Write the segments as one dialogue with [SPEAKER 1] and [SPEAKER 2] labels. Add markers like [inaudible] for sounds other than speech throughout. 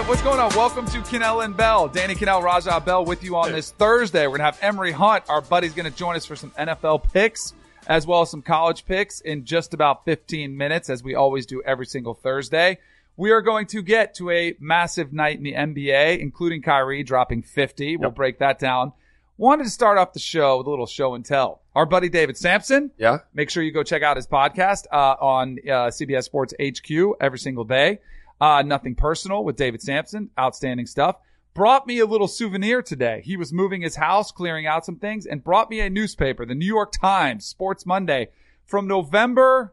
[SPEAKER 1] right, what's going on? Welcome to Kanell and Bell. Danny Kanell, Raja Bell with you on this Thursday. We're going to have Emory Hunt. Our buddy's going to join us for some NFL picks as well as some college picks in just about 15 minutes, as we always do every single Thursday. We are going to get to a massive night in the NBA, including Kyrie dropping 50. We'll break that down. Wanted to start off the show with a little show and tell. Our buddy David Samson.
[SPEAKER 2] Yeah.
[SPEAKER 1] Make sure you go check out his podcast uh, on uh, CBS Sports HQ every single day. Uh, nothing personal with David Samson. Outstanding stuff. Brought me a little souvenir today. He was moving his house, clearing out some things, and brought me a newspaper, the New York Times, Sports Monday, from November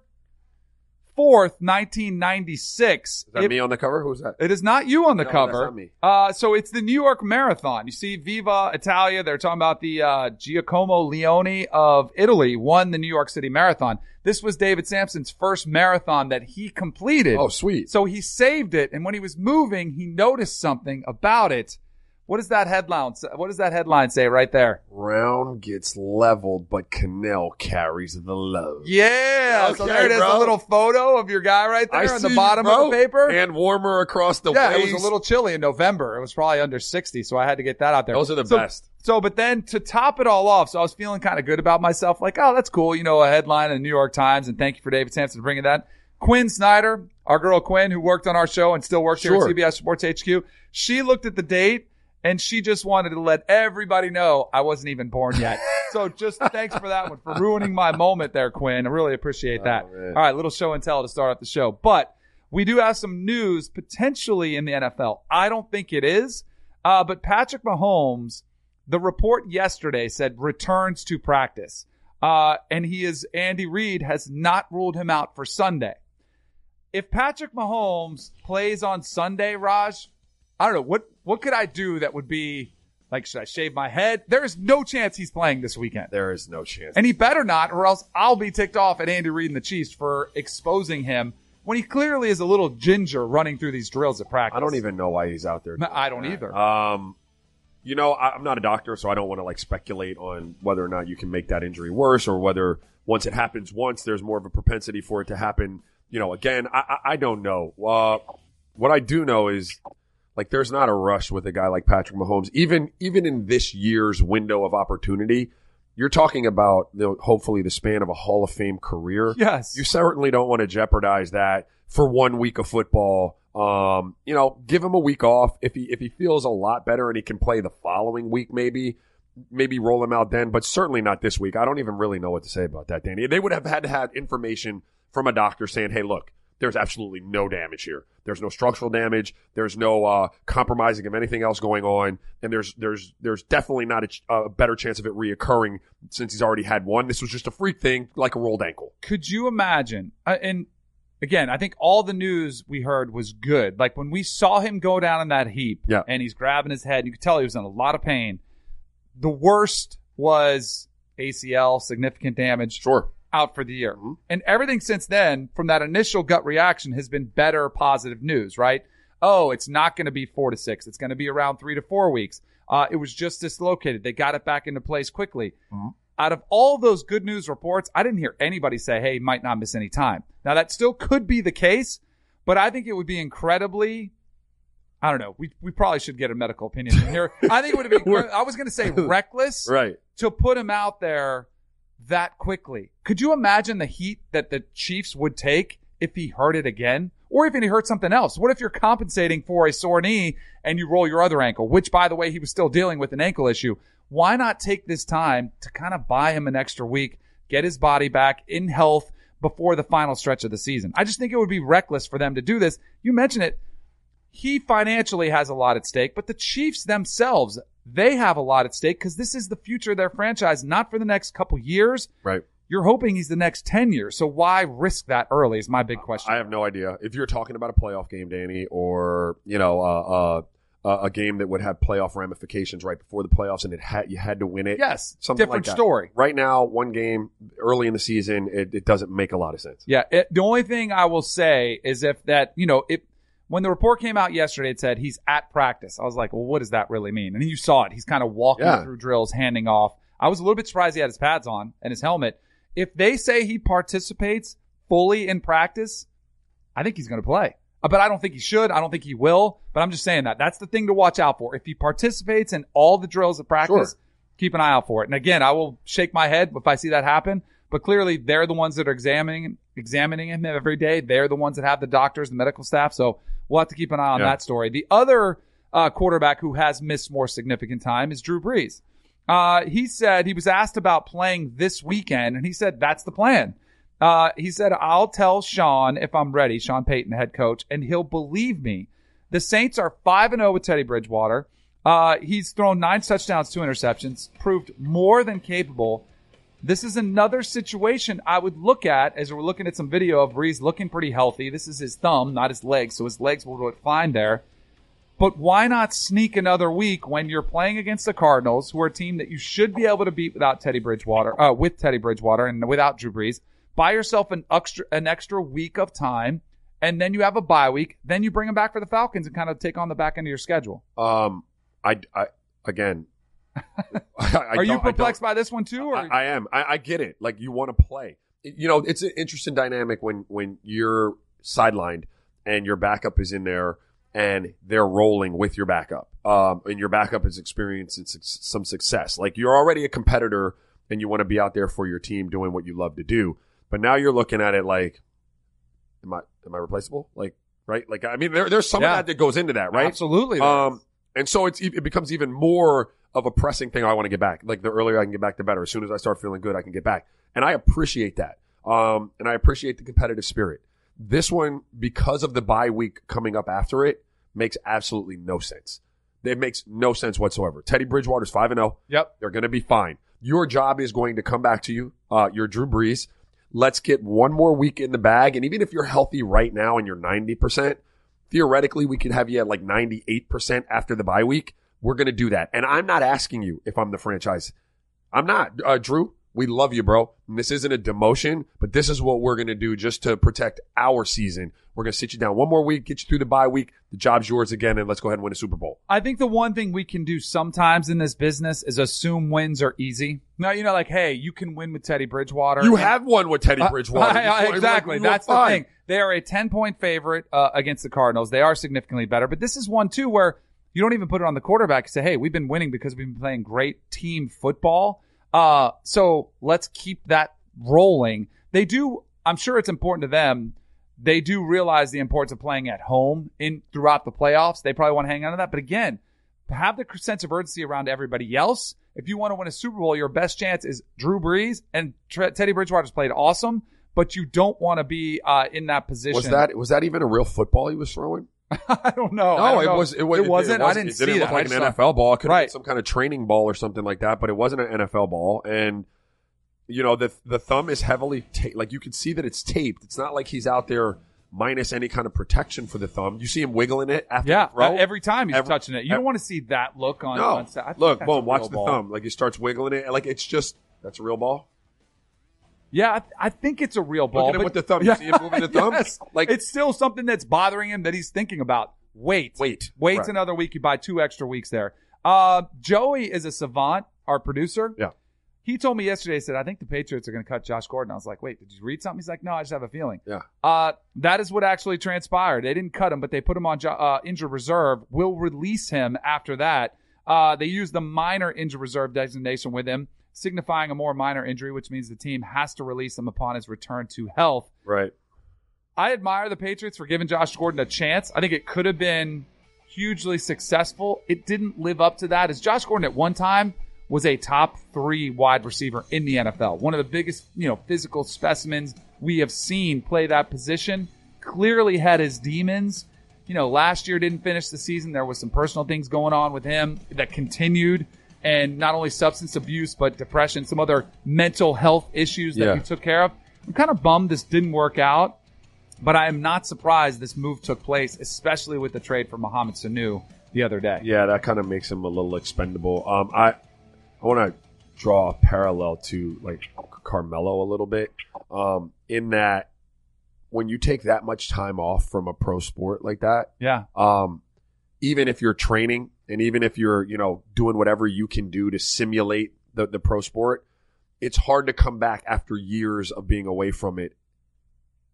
[SPEAKER 1] 4th, 1996.
[SPEAKER 2] Is that
[SPEAKER 1] It-
[SPEAKER 2] me on the cover? Who's that?
[SPEAKER 1] it is not you on the
[SPEAKER 2] No,
[SPEAKER 1] cover.
[SPEAKER 2] that's not me.
[SPEAKER 1] Uh, so it's the New York Marathon. You see, Viva Italia. They're talking about the uh, Giacomo Leone of Italy won the New York City Marathon. This was David Samson's first marathon that he completed.
[SPEAKER 2] Oh, sweet.
[SPEAKER 1] So he saved it, and when he was moving, he noticed something about it. What does that headline? What does that headline say right there?
[SPEAKER 2] Round gets leveled, but Kanell carries the load.
[SPEAKER 1] Yeah. so there it is, a little photo of your guy right there
[SPEAKER 2] I
[SPEAKER 1] on the bottom
[SPEAKER 2] bro.
[SPEAKER 1] of the paper.
[SPEAKER 2] And warmer across the
[SPEAKER 1] yeah,
[SPEAKER 2] waist.
[SPEAKER 1] it was a little chilly in November. It was probably under 60, so I had to get that out there.
[SPEAKER 2] Those are the
[SPEAKER 1] So-
[SPEAKER 2] best.
[SPEAKER 1] So, but then to top it all off, so I was feeling kind of good about myself, like, oh, that's cool, you know, a headline in the New York Times, and thank you for David Samson bringing that. Quinn Snyder, our girl Quinn, who worked on our show and still works here at CBS Sports HQ, she looked at the date and she just wanted to let everybody know I wasn't even born yet. [laughs] so just thanks for that one, for ruining my moment there, Quinn. I really appreciate that.
[SPEAKER 2] Oh.
[SPEAKER 1] All right, little show and tell to start off the show. But we do have some news potentially in the NFL. I don't think it is. Uh, but Patrick Mahomes, the report yesterday said returns to practice. Uh, and he is, Andy Reid has not ruled him out for Sunday. If Patrick Mahomes plays on Sunday, Raj, I don't know, what, what could I do that would be like, should I shave my head? There is no chance he's playing this weekend.
[SPEAKER 2] There is no chance.
[SPEAKER 1] And he better not, or else I'll be ticked off at Andy Reid and the Chiefs for exposing him when he clearly is a little ginger running through these drills at practice.
[SPEAKER 2] I don't even know why he's out there.
[SPEAKER 1] I don't
[SPEAKER 2] that.
[SPEAKER 1] either.
[SPEAKER 2] Um, you know, I, I'm not a doctor, so I don't want to like speculate on whether or not you can make that injury worse, or whether once it happens once, there's more of a propensity for it to happen. You know, again, I, I, I don't know. Uh, what I do know is like there's not a rush with a guy like Patrick Mahomes, even even in this year's window of opportunity. You're talking about know, hopefully the span of a Hall of Fame career.
[SPEAKER 1] Yes.
[SPEAKER 2] You certainly don't want to jeopardize that for one week of football. Um, you know, give him a week off. If he if he feels a lot better and he can play the following week, maybe maybe roll him out then, but certainly not this week. I don't even really know what to say about that, Danny. They would have had to have information from a doctor saying, "Hey, look, there's absolutely no damage here. There's no structural damage. There's no uh, compromising of anything else going on, and there's there's there's definitely not a, ch- a better chance of it reoccurring since he's already had one. This was just a freak thing, like a rolled ankle.
[SPEAKER 1] Could you imagine? Uh, and again, I think all the news we heard was good. Like when we saw him go down in that heap
[SPEAKER 2] Yeah.
[SPEAKER 1] and he's grabbing his head, you could tell he was in a lot of pain. The worst was ACL, significant damage.
[SPEAKER 2] Sure.
[SPEAKER 1] Out for the year.
[SPEAKER 2] Mhm.
[SPEAKER 1] And everything since then, from that initial gut reaction, has been better positive news, right? Oh, it's not going to be four to six. It's going to be around three to four weeks. Uh, it was just dislocated. They got it back into place quickly. Out of all those good news reports, I didn't hear anybody say, hey, might not miss any time. Now, that still could be the case, but I think it would be incredibly. I don't know. We, we probably should get a medical opinion here. I think it would be. [laughs] I was going to say reckless [laughs]
[SPEAKER 2] Right.
[SPEAKER 1] to put him out there that quickly. Could you imagine the heat that the Chiefs would take if he hurt it again? Or if he hurt something else? What if you're compensating for a sore knee and you roll your other ankle, which by the way, he was still dealing with an ankle issue. Why not take this time to kind of buy him an extra week, get his body back in health before the final stretch of the season? I just think it would be reckless for them to do this. You mentioned it he financially has a lot at stake, but the Chiefs themselves, they have a lot at stake because this is the future of their franchise, not for the next couple years.
[SPEAKER 2] Right.
[SPEAKER 1] You're hoping he's the next 10 years. So why risk that early is my big question.
[SPEAKER 2] I have no idea. If you're talking about a playoff game, Danny, or you know, uh, uh, a game that would have playoff ramifications right before the playoffs, and it had you had to win it.
[SPEAKER 1] yes,
[SPEAKER 2] something
[SPEAKER 1] different
[SPEAKER 2] like that.
[SPEAKER 1] story.
[SPEAKER 2] Right now, one game early in the season, it, it doesn't make a lot of sense.
[SPEAKER 1] Yeah. It, the only thing I will say is if that, you know, if when the report came out yesterday, it said he's at practice. I was like, well, what does that really mean? And you saw it. He's kind of walking
[SPEAKER 2] Yeah.
[SPEAKER 1] through drills, handing off. I was a little bit surprised he had his pads on and his helmet. If they say he participates fully in practice, I think he's going to play. Uh, But I don't think he should. I don't think he will. But I'm just saying that that's the thing to watch out for. If he participates in all the drills at practice,
[SPEAKER 2] Sure.
[SPEAKER 1] keep an eye out for it. And again, I will shake my head if I see that happen. But clearly, they're the ones that are examining examining him every day. They're the ones that have the doctors, the medical staff. So we'll have to keep an eye on
[SPEAKER 2] Yeah.
[SPEAKER 1] that story. The other uh, quarterback who has missed more significant time is Drew Brees. Uh, he said he was asked about playing this weekend, and he said that's the plan. Uh, he said, I'll tell Sean if I'm ready, Sean Payton, head coach, and he'll believe me. The Saints are 5 and 0 with Teddy Bridgewater. Uh, he's thrown nine touchdowns, two interceptions, proved more than capable. This is another situation I would look at as we're looking at some video of Brees looking pretty healthy. This is his thumb, not his legs, so his legs will look fine there. But why not sneak another week when you're playing against the Cardinals, who are a team that you should be able to beat without Teddy Bridgewater, uh, with Teddy Bridgewater and without Drew Brees? Buy yourself an extra an extra week of time, and then you have a bye week. Then you bring them back for the Falcons and kind of take on the back end of your schedule.
[SPEAKER 2] Um, I, I again, I, [laughs] I
[SPEAKER 1] are you
[SPEAKER 2] don't- I don't-
[SPEAKER 1] perplexed by this one too? Or
[SPEAKER 2] I, I am. I, I get it. Like you want to play. You know, it's an interesting dynamic when when you're sidelined and your backup is in there and they're rolling with your backup. Um, and your backup is experiencing some success. Like you're already a competitor and you want to be out there for your team doing what you love to do. But now you're looking at it like, am I am I replaceable? Like right? Like I mean, there, there's some
[SPEAKER 1] Yeah.
[SPEAKER 2] of that that goes into that, right?
[SPEAKER 1] Absolutely.
[SPEAKER 2] Um. And so it's it becomes even more of a pressing thing. I want to get back. Like the earlier I can get back, the better. As soon as I start feeling good, I can get back. And I appreciate that. Um, and I appreciate the competitive spirit. This one, because of the bye week coming up after it, makes absolutely no sense. It makes no sense whatsoever. Teddy Bridgewater's five and zero.
[SPEAKER 1] yep.
[SPEAKER 2] They're going to be fine. Your job is going to come back to you. Uh, you're Drew Brees. Let's get one more week in the bag. And even if you're healthy right now and you're 90%, theoretically, we could have you at like 98% after the bye week. We're going to do that. And I'm not asking you if I'm the franchise. I'm not. Uh, Drew, we love you, bro. And this isn't a demotion, but this is what we're going to do just to protect our season. We're going to sit you down one more week, get you through the bye week. The job's yours again, and let's go ahead and win a Super Bowl.
[SPEAKER 1] I think the one thing we can do sometimes in this business is assume wins are easy. Now, you know, like, hey, you can win with Teddy Bridgewater.
[SPEAKER 2] You
[SPEAKER 1] And-
[SPEAKER 2] have one with Teddy
[SPEAKER 1] Uh, [laughs]
[SPEAKER 2] Bridgewater.
[SPEAKER 1] I- I- exactly.
[SPEAKER 2] like,
[SPEAKER 1] That's the
[SPEAKER 2] fine.
[SPEAKER 1] thing. They are a 10 point favorite uh, against the Cardinals. They are significantly better, but this is one too where you don't even put it on the quarterback. You say, hey, we've been winning because we've been playing great team football. Uh, so let's keep that rolling. They do, I'm sure it's important to them. They do realize the importance of playing at home in throughout the playoffs. They probably want to hang on to that. But again, have the sense of urgency around everybody else. If you want to win a Super Bowl, your best chance is Drew Brees and Tre- Teddy Bridgewater's played awesome, but you don't want to be uh, in that position.
[SPEAKER 2] Was that was that even a real football he was throwing? [laughs]
[SPEAKER 1] I don't know.
[SPEAKER 2] No,
[SPEAKER 1] don't
[SPEAKER 2] it
[SPEAKER 1] know.
[SPEAKER 2] was. It, was,
[SPEAKER 1] It wasn't. I
[SPEAKER 2] was-
[SPEAKER 1] didn't
[SPEAKER 2] it
[SPEAKER 1] see
[SPEAKER 2] didn't
[SPEAKER 1] that.
[SPEAKER 2] look like
[SPEAKER 1] I
[SPEAKER 2] an NFL ball. It could have
[SPEAKER 1] Right.
[SPEAKER 2] been some kind of training ball or something like that, but it wasn't an NFL ball. And you know, the the thumb is heavily ta- like you can see that it's taped. It's not like he's out there minus any kind of protection for the thumb. You see him wiggling it after
[SPEAKER 1] Yeah,
[SPEAKER 2] the throw.
[SPEAKER 1] every time he's
[SPEAKER 2] Every-
[SPEAKER 1] touching it, you don't want to see that look on.
[SPEAKER 2] no,
[SPEAKER 1] on. I
[SPEAKER 2] look, boom, watch the
[SPEAKER 1] ball.
[SPEAKER 2] thumb. Like he starts wiggling it. Like it's just that's a real ball.
[SPEAKER 1] Yeah, I, I think it's a real ball.
[SPEAKER 2] at him with the thumb. You see him moving the thumb? [laughs]
[SPEAKER 1] Yes.
[SPEAKER 2] Like-
[SPEAKER 1] it's still something that's bothering him that he's thinking about. Wait,
[SPEAKER 2] Wait.
[SPEAKER 1] wait
[SPEAKER 2] Right.
[SPEAKER 1] another week. You buy two extra weeks there. Uh, Joey is a savant, our producer.
[SPEAKER 2] Yeah.
[SPEAKER 1] He told me yesterday. He said, "I think the Patriots are going to cut Josh Gordon." I was like, "Wait, did you read something?" He's like, "No, I just have a feeling."
[SPEAKER 2] Yeah.
[SPEAKER 1] Uh, that is what actually transpired. They didn't cut him, but they put him on jo- uh, injured reserve. Will release him after that. Uh, they used the minor injured reserve designation with him, signifying a more minor injury, which means the team has to release him upon his return to health.
[SPEAKER 2] Right.
[SPEAKER 1] I admire the Patriots for giving Josh Gordon a chance. I think it could have been hugely successful. It didn't live up to that. As Josh Gordon at one time was a top three wide receiver in the NFL, one of the biggest, you know, physical specimens we have seen play that position. Clearly had his demons. You know, last year didn't finish the season. There was some personal things going on with him that continued. And not only substance abuse, but depression, some other mental health issues that
[SPEAKER 2] Yeah.
[SPEAKER 1] he took care of. I'm kind of bummed this didn't work out. But I am not surprised this move took place, especially with the trade for Mohamed Sanu the other day.
[SPEAKER 2] Yeah, that kind of makes him a little expendable. Um, I I want to draw a parallel to like Carmelo a little bit, um, in that when you take that much time off from a pro sport like that,
[SPEAKER 1] Yeah.
[SPEAKER 2] um, even if you're training and even if you're you know doing whatever you can do to simulate the the pro sport, it's hard to come back after years of being away from it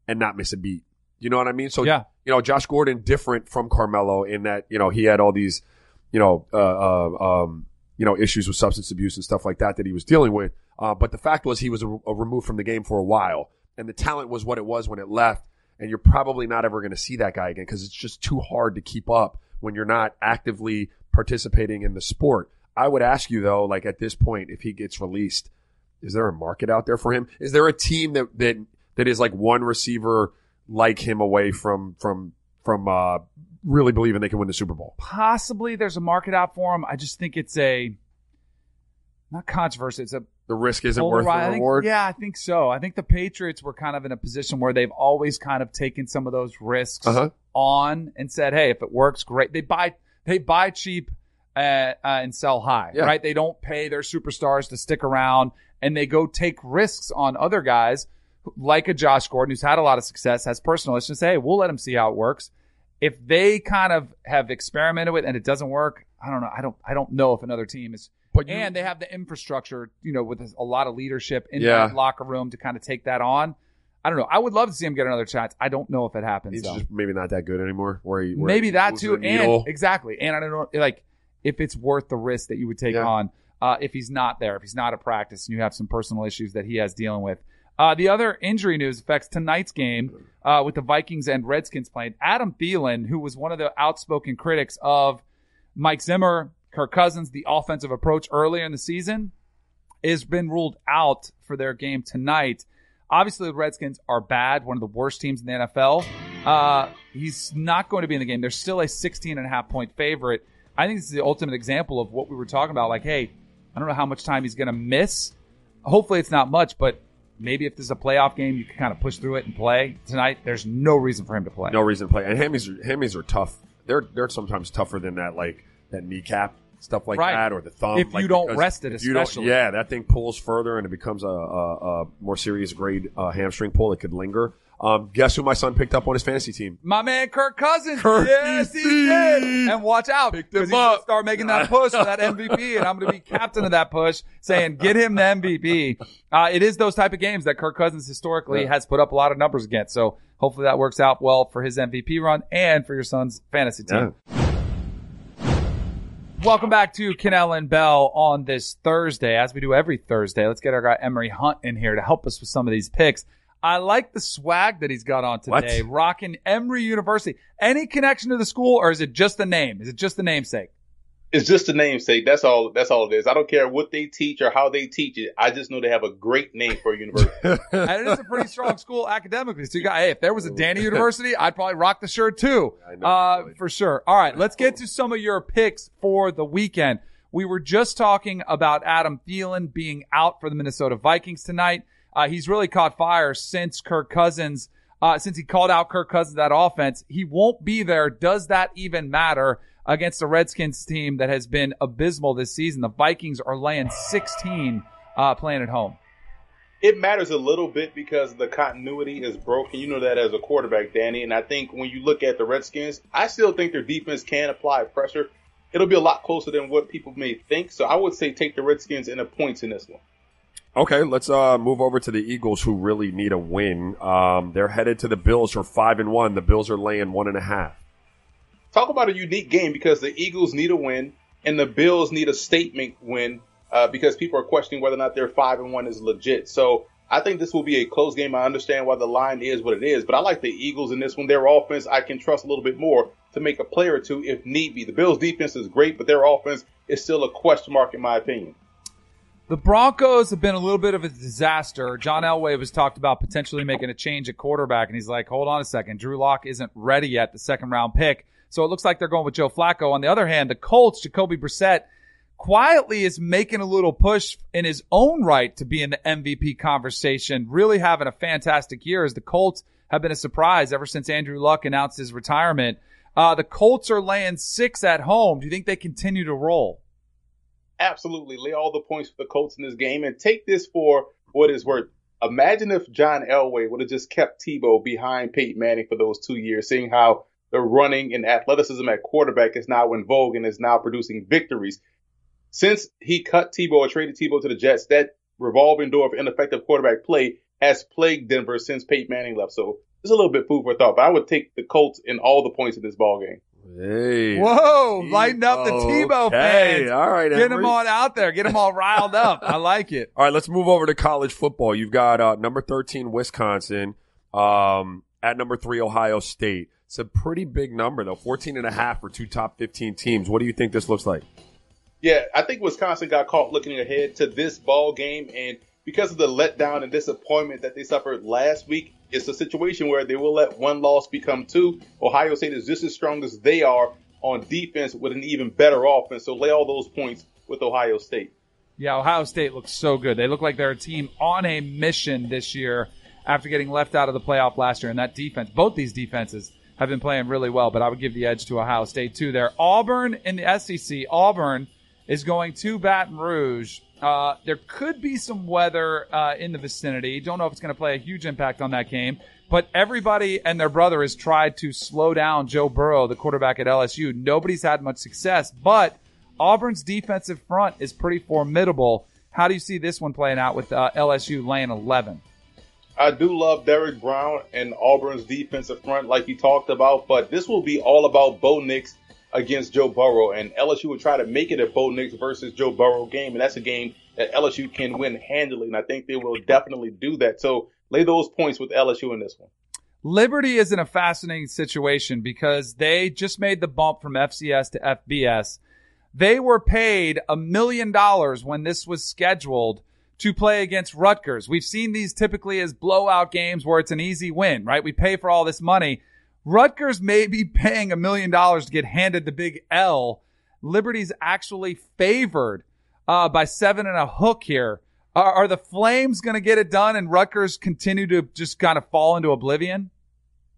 [SPEAKER 2] and not miss a beat. You know what I mean? So
[SPEAKER 1] Yeah.
[SPEAKER 2] you know, Josh Gordon different from Carmelo in that, you know, he had all these, you know, uh, uh, um, you know, issues with substance abuse and stuff like that that he was dealing with. Uh, but the fact was he was a, a removed from the game for a while and the talent was what it was when it left. And you're probably not ever going to see that guy again because it's just too hard to keep up when you're not actively participating in the sport. I would ask you though, like at this point, if he gets released, is there a market out there for him? Is there a team that, that, that is like one receiver like him away from, from, from, uh, really believing they can win the Super Bowl?
[SPEAKER 1] Possibly there's a market out for him. I just think it's a, not controversy. It's a
[SPEAKER 2] the risk isn't worth the
[SPEAKER 1] I think-
[SPEAKER 2] reward.
[SPEAKER 1] yeah, I think so. I think the Patriots were kind of in a position where they've always kind of taken some of those risks
[SPEAKER 2] Uh-huh.
[SPEAKER 1] on and said, "Hey, if it works, great." They buy they buy cheap uh, uh, and sell high,
[SPEAKER 2] Yeah.
[SPEAKER 1] right? They don't pay their superstars to stick around, and they go take risks on other guys like a Josh Gordon who's had a lot of success, has personal issues. and Say, hey, we'll let him see how it works. If they kind of have experimented with it and it doesn't work, I don't know. I don't. I don't know if another team is
[SPEAKER 2] But you,
[SPEAKER 1] and they have the infrastructure, you know, with a lot of leadership in
[SPEAKER 2] Yeah.
[SPEAKER 1] that locker room to kind of take that on. I don't know. I would love to see him get another chance. I don't know if it happens.
[SPEAKER 2] he's
[SPEAKER 1] though.
[SPEAKER 2] just maybe not that good anymore. Where he, where
[SPEAKER 1] Maybe that too, and exactly. And I don't know, like, if it's worth the risk that you would take
[SPEAKER 2] Yeah.
[SPEAKER 1] on uh, if he's not there, if he's not at practice, and you have some personal issues that he has dealing with. Uh, the other injury news affects tonight's game uh, with the Vikings and Redskins playing. Adam Thielen, who was one of the outspoken critics of Mike Zimmer, Kirk Cousins, the offensive approach earlier in the season, has been ruled out for their game tonight. Obviously, the Redskins are bad, one of the worst teams in the NFL. Uh, he's not going to be in the game. They're still a 16 and a half point favorite. I think this is the ultimate example of what we were talking about. Like, hey, I don't know how much time he's going to miss. Hopefully, it's not much, but maybe if this is a playoff game, you can kind of push through it and play tonight. There's no reason for him to play.
[SPEAKER 2] No reason to play. And hammies, are, hammies are tough. They're they're sometimes tougher than that, like that kneecap stuff like
[SPEAKER 1] Right.
[SPEAKER 2] that, or the thumb.
[SPEAKER 1] If you don't rest it, especially.
[SPEAKER 2] yeah, that thing pulls further and it becomes a, a, a more serious grade uh, hamstring pull. It could linger. Um, guess who my son picked up on his fantasy team?
[SPEAKER 1] My man Kirk Cousins.
[SPEAKER 2] Kirk
[SPEAKER 1] yes, he did. And watch out. Because he's gonna start making that push for that MVP, and I'm going to be captain of that push, saying, get him the MVP. Uh, it is those type of games that Kirk Cousins historically
[SPEAKER 2] Yeah.
[SPEAKER 1] has put up a lot of numbers against. So hopefully that works out well for his MVP run and for your son's fantasy team. Welcome back to Kanell and Bell on this Thursday, as we do every Thursday. Let's get our guy Emory Hunt in here to help us with some of these picks. I like the swag that he's got on
[SPEAKER 2] What?
[SPEAKER 1] today, rocking Emory University. Any connection to the school, or is it just the name? Is it just the namesake?
[SPEAKER 3] It's just a namesake. That's all. That's all it is. I don't care what they teach or how they teach it. I just know they have a great name for a university. [laughs]
[SPEAKER 1] and it is a pretty strong [laughs] school academically. So you got, hey, if there was a Danny University, I'd probably rock the shirt too.
[SPEAKER 2] I know,
[SPEAKER 1] Uh, for sure. All right, let's get to some of your picks for the weekend. We were just talking about Adam Thielen being out for the Minnesota Vikings tonight. Uh, he's really caught fire since Kirk Cousins, uh, since he called out Kirk Cousins that offense. He won't be there. Does that even matter against the Redskins team that has been abysmal this season? The Vikings are laying 16, uh, playing at home.
[SPEAKER 3] it matters a little bit because the continuity is broken. You know that as a quarterback, Danny. And I think when you look at the Redskins, I still think their defense can apply pressure. It'll be a lot closer than what people may think. So I would say take the Redskins in the points in this one.
[SPEAKER 2] Okay, let's uh, move over to the Eagles, who really need a win. Um, they're headed to the Bills for five and one. The Bills are laying one and a half.
[SPEAKER 3] Talk about a unique game because the Eagles need a win and the Bills need a statement win uh, because people are questioning whether or not their five and one is legit. So I think this will be a close game. I understand why the line is what it is, but I like the Eagles in this one. Their offense I can trust a little bit more to make a play or two if need be. The Bills defense is great, but their offense is still a question mark in my opinion.
[SPEAKER 1] The Broncos have been a little bit of a disaster. John Elway was talked about potentially making a change at quarterback, and he's like, hold on a second. Drew Lock isn't ready yet, the second round pick. So it looks like they're going with Joe Flacco. On the other hand, the Colts, Jacoby Brissett, quietly is making a little push in his own right to be in the MVP conversation, really having a fantastic year as the Colts have been a surprise ever since Andrew Luck announced his retirement. Uh, the Colts are laying six at home. Do you think they continue to roll?
[SPEAKER 3] absolutely lay all the points for the Colts in this game and take this for what is worth. Imagine if John Elway would have just kept Tebow behind Peyton Manning for those two years, seeing how the running and athleticism at quarterback is now in vogue and is now producing victories. Since he cut Tebow or traded Tebow to the Jets, that revolving door of ineffective quarterback play has plagued Denver since Peyton Manning left. So it's a little bit food for thought, but I would take the Colts in all the points in this ball game.
[SPEAKER 2] Hey.
[SPEAKER 1] Whoa, lighten up the Tebow
[SPEAKER 2] Okay,
[SPEAKER 1] fans.
[SPEAKER 2] All right,
[SPEAKER 1] Get
[SPEAKER 2] Emory.
[SPEAKER 1] them all out there. Get them all riled up. I like it.
[SPEAKER 2] All right, let's move over to college football. You've got uh, number 13, Wisconsin, um, at number three, Ohio State. It's a pretty big number, though 14 and a half for two top 15 teams. What do you think this looks like?
[SPEAKER 3] Yeah, I think Wisconsin got caught looking ahead to this ball game, and because of the letdown and disappointment that they suffered last week, it's a situation where they will let one loss become two. Ohio State is just as strong as they are on defense with an even better offense, so lay all those points with Ohio State.
[SPEAKER 1] Yeah, Ohio State looks so good. They look like they're a team on a mission this year after getting left out of the playoff last year. And that defense, both these defenses have been playing really well, but I would give the edge to Ohio State too there. Auburn in the SEC. Auburn is going to Baton Rouge. Uh, there could be some weather uh, in the vicinity. Don't know if it's going to play a huge impact on that game. But everybody and their brother has tried to slow down Joe Burrow, the quarterback at LSU. Nobody's had much success, but Auburn's defensive front is pretty formidable. How do you see this one playing out with uh, LSU laying 11?
[SPEAKER 3] I do love Derrick Brown and Auburn's defensive front, like you talked about, but this will be all about Bo Nix against Joe Burrow, and LSU will try to make it a Bo Nix versus Joe Burrow game, and that's a game that LSU can win handily, and I think they will definitely do that. So lay those points with LSU in this one.
[SPEAKER 1] Liberty is in a fascinating situation because they just made the bump from FCS to FBS. They were paid a million dollars when this was scheduled to play against Rutgers. We've seen these typically as blowout games where it's an easy win, right? We pay for all this money. Rutgers may be paying a million dollars to get handed the big L. Liberty's actually favored uh, by seven and a hook here. Are, are the Flames going to get it done and Rutgers continue to just kind of fall into oblivion?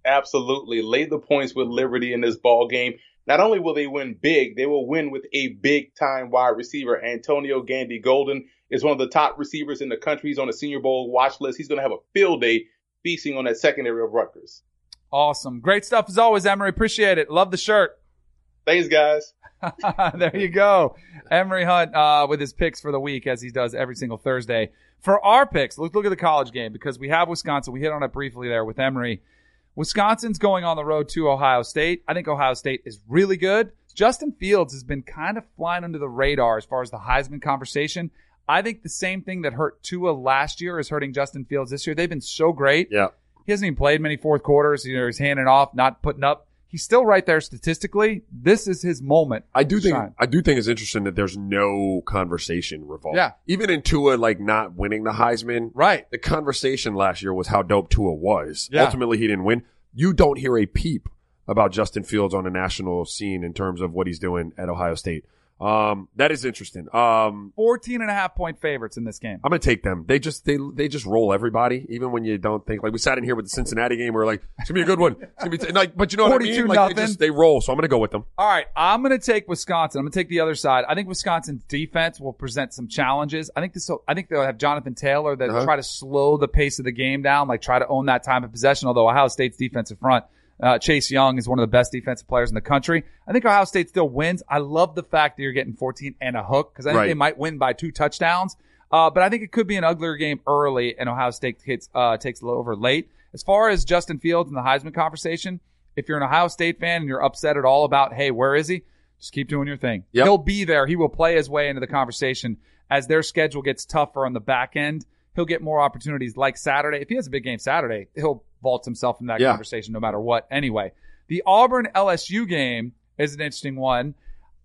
[SPEAKER 3] Absolutely. Lay the points with Liberty in this ball game. Not only will they win big, they will win with a big time wide receiver. Antonio Gandy Golden is one of the top receivers in the country. He's on the Senior Bowl watch list. He's going to have a field day feasting on that secondary of Rutgers.
[SPEAKER 1] Awesome. Great stuff as always, Emory. Appreciate it. Love the shirt.
[SPEAKER 3] Thanks, guys. [laughs]
[SPEAKER 1] there you go. Emory Hunt uh, with his picks for the week, as he does every single Thursday. For our picks, let's look at the college game because we have Wisconsin. We hit on it briefly there with Emory. Wisconsin's going on the road to Ohio State. I think Ohio State is really good. Justin Fields has been kind of flying under the radar as far as the Heisman conversation. I think the same thing that hurt Tua last year is hurting Justin Fields this year. They've been so great.
[SPEAKER 2] Yeah.
[SPEAKER 1] He hasn't even played many fourth quarters. You know, he's handing off, not putting up. He's still right there statistically. This is his moment.
[SPEAKER 2] I do think
[SPEAKER 1] shine.
[SPEAKER 2] I do think it's interesting that there's no conversation revolved.
[SPEAKER 1] Yeah.
[SPEAKER 2] Even in Tua like not winning the Heisman,
[SPEAKER 1] Right.
[SPEAKER 2] the conversation last year was how dope Tua was.
[SPEAKER 1] Yeah.
[SPEAKER 2] Ultimately he didn't win. You don't hear a peep about Justin Fields on the national scene in terms of what he's doing at Ohio State. Um, that is interesting. Um,
[SPEAKER 1] 14 and a half point favorites in this game.
[SPEAKER 2] I'm gonna take them. They just they they just roll everybody, even when you don't think. Like we sat in here with the Cincinnati game, we are like, it's gonna be a good one. It's gonna be t-. like, but you know what I mean? Like they just they roll. So I'm gonna go with them.
[SPEAKER 1] All right. I'm going to take Wisconsin. I'm going to take the other side. I think Wisconsin's defense will present some challenges. I think this, will, I think they'll have Jonathan Taylor that
[SPEAKER 2] Uh-huh.
[SPEAKER 1] try to slow the pace of the game down, like try to own that time of possession. Although Ohio State's defensive front, uh, Chase Young is one of the best defensive players in the country. I think Ohio State still wins. I love the fact that you're getting 14 and a hook because I think
[SPEAKER 2] Right.
[SPEAKER 1] they might win by two touchdowns. Uh, but I think it could be an uglier game early and Ohio State hits, uh, takes over late. As far as Justin Fields and the Heisman conversation, if you're an Ohio State fan and you're upset at all about, hey, where is he? Just keep doing your thing.
[SPEAKER 2] Yep.
[SPEAKER 1] He'll be there. He will play his way into the conversation as their schedule gets tougher on the back end. He'll get more opportunities like Saturday. If he has a big game Saturday, he'll vault himself in that
[SPEAKER 2] Yeah.
[SPEAKER 1] conversation no matter what. Anyway, the Auburn LSU game is an interesting one.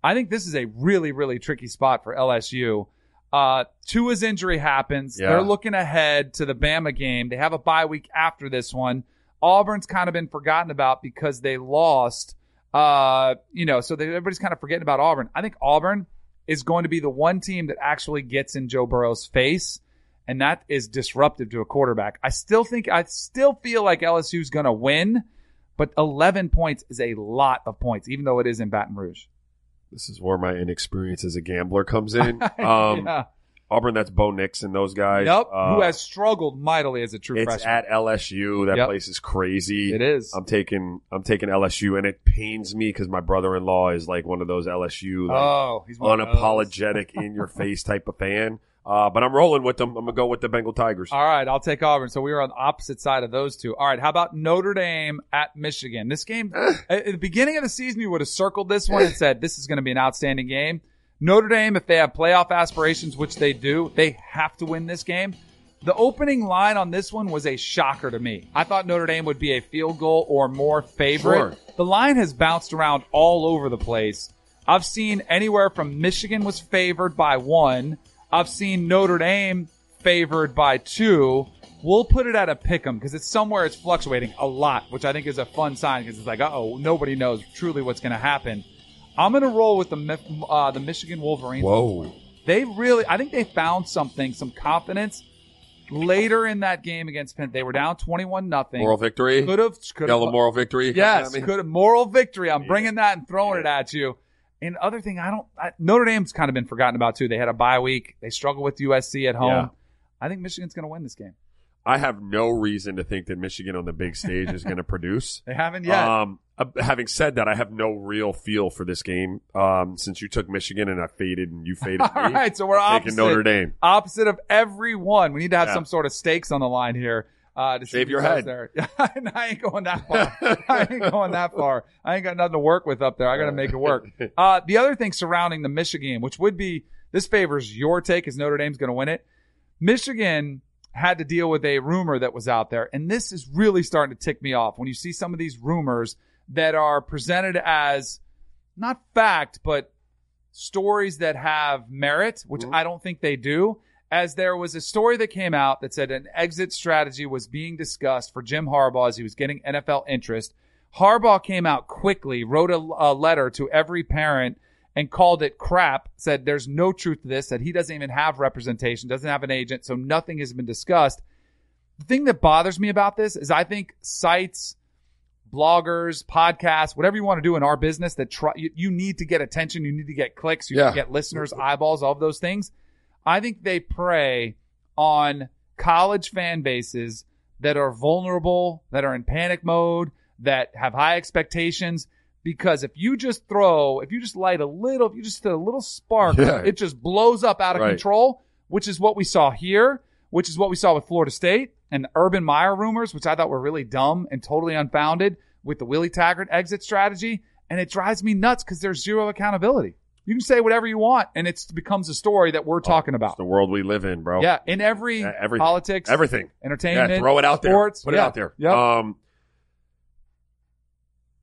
[SPEAKER 1] I think this is a really, really tricky spot for LSU. Uh, Tua's injury happens.
[SPEAKER 2] Yeah.
[SPEAKER 1] They're looking ahead to the Bama game. They have a bye week after this one. Auburn's kind of been forgotten about because they lost. Uh, you know, so they, everybody's kind of forgetting about Auburn. I think Auburn is going to be the one team that actually gets in Joe Burrow's face, and that is disruptive to a quarterback. I still think I still feel like LSU's going to win, but 11 points is a lot of points, even though it is in Baton Rouge.
[SPEAKER 2] This is where my inexperience as a gambler comes in. [laughs] Um,
[SPEAKER 1] yeah.
[SPEAKER 2] Auburn, that's Bo Nix and those guys.
[SPEAKER 1] Yep.
[SPEAKER 2] Uh,
[SPEAKER 1] Who has struggled mightily as a true
[SPEAKER 2] It's
[SPEAKER 1] freshman.
[SPEAKER 2] at LSU. That
[SPEAKER 1] Yep.
[SPEAKER 2] place is crazy.
[SPEAKER 1] it is.
[SPEAKER 2] I'm taking I'm taking LSU, and it pains me because my brother-in-law is like one of those LSU like,
[SPEAKER 1] oh, he's one of those.
[SPEAKER 2] unapologetic, in your face type of fan. Uh, but I'm rolling with them. I'm gonna go with the Bengal Tigers.
[SPEAKER 1] All right, I'll take Auburn. So we were on the opposite side of those two. All right, how about Notre Dame at Michigan? This game, at the beginning of the season, you would have circled this one and said this is going to be an outstanding game. Notre Dame, if they have playoff aspirations, which they do, they have to win this game. The opening line on this one was a shocker to me. I thought Notre Dame would be a field goal or more favorite.
[SPEAKER 2] Sure.
[SPEAKER 1] The line has bounced around all over the place. I've seen anywhere from Michigan was favored by one. I've seen Notre Dame favored by two. We'll put it at a pick 'em because it's somewhere it's fluctuating a lot, which I think is a fun sign because it's like, oh, nobody knows truly what's going to happen. I'm going to roll with the uh, the Michigan Wolverines.
[SPEAKER 2] Whoa.
[SPEAKER 1] They really, I think they found something, some confidence later in that game against Penn. They were down 21 nothing.
[SPEAKER 2] Moral victory.
[SPEAKER 1] Could have, could have.
[SPEAKER 2] moral victory.
[SPEAKER 1] Yes,
[SPEAKER 2] I mean,
[SPEAKER 1] could have moral victory. I'm bringing that and throwing it at you. And other thing, I don't. I, Notre Dame's kind of been forgotten about too. They had a bye week. They struggle with USC at home.
[SPEAKER 2] Yeah.
[SPEAKER 1] I think Michigan's going to win this game.
[SPEAKER 2] I have no reason to think that Michigan on the big stage is going [laughs] to produce.
[SPEAKER 1] They haven't yet.
[SPEAKER 2] Um, uh, having said that, I have no real feel for this game. Um, since you took Michigan and I faded and you faded [laughs]
[SPEAKER 1] All
[SPEAKER 2] me.
[SPEAKER 1] right, so we're
[SPEAKER 2] I'm
[SPEAKER 1] opposite.
[SPEAKER 2] taking Notre Dame.
[SPEAKER 1] Opposite of everyone. We need to have
[SPEAKER 2] Yeah.
[SPEAKER 1] some sort of stakes on the line here. Uh, to
[SPEAKER 2] Shave your head.
[SPEAKER 1] There. [laughs] I ain't going that far. I ain't going that far. I ain't got nothing to work with up there. I got to make it work. [laughs] Uh, the other thing surrounding the Michigan game, which would be this favors your take, is Notre Dame's going to win it. Michigan had to deal with a rumor that was out there, and this is really starting to tick me off when you see some of these rumors that are presented as not fact, but stories that have merit, which
[SPEAKER 2] Mhm.
[SPEAKER 1] I don't think they do. As there was a story that came out that said an exit strategy was being discussed for Jim Harbaugh as he was getting NFL interest. Harbaugh came out quickly, wrote a, a letter to every parent and called it crap, said there's no truth to this, that he doesn't even have representation, doesn't have an agent, so nothing has been discussed. The thing that bothers me about this is I think sites, bloggers, podcasts, whatever you want to do in our business that try, you, you need to get attention, you need to get clicks, you need to get listeners, eyeballs, all of those things. I think they prey on college fan bases that are vulnerable, that are in panic mode, that have high expectations. Because if you just throw, if you just light a little, if you just a little spark,
[SPEAKER 2] Yeah.
[SPEAKER 1] it just blows up out of
[SPEAKER 2] Right.
[SPEAKER 1] control, which is what we saw here, which is what we saw with Florida State and the Urban Meyer rumors, which I thought were really dumb and totally unfounded with the Willie Taggart exit strategy. And it drives me nuts because there's zero accountability. You can say whatever you want, and it becomes a story that we're talking
[SPEAKER 2] It's
[SPEAKER 1] about.
[SPEAKER 2] the world we live in, bro.
[SPEAKER 1] Yeah, in every
[SPEAKER 2] Uh, everything.
[SPEAKER 1] politics,
[SPEAKER 2] Everything.
[SPEAKER 1] entertainment,
[SPEAKER 2] Yeah, throw it out there, sports. Put
[SPEAKER 1] yeah.
[SPEAKER 2] it out there.
[SPEAKER 1] Yep.
[SPEAKER 2] Um,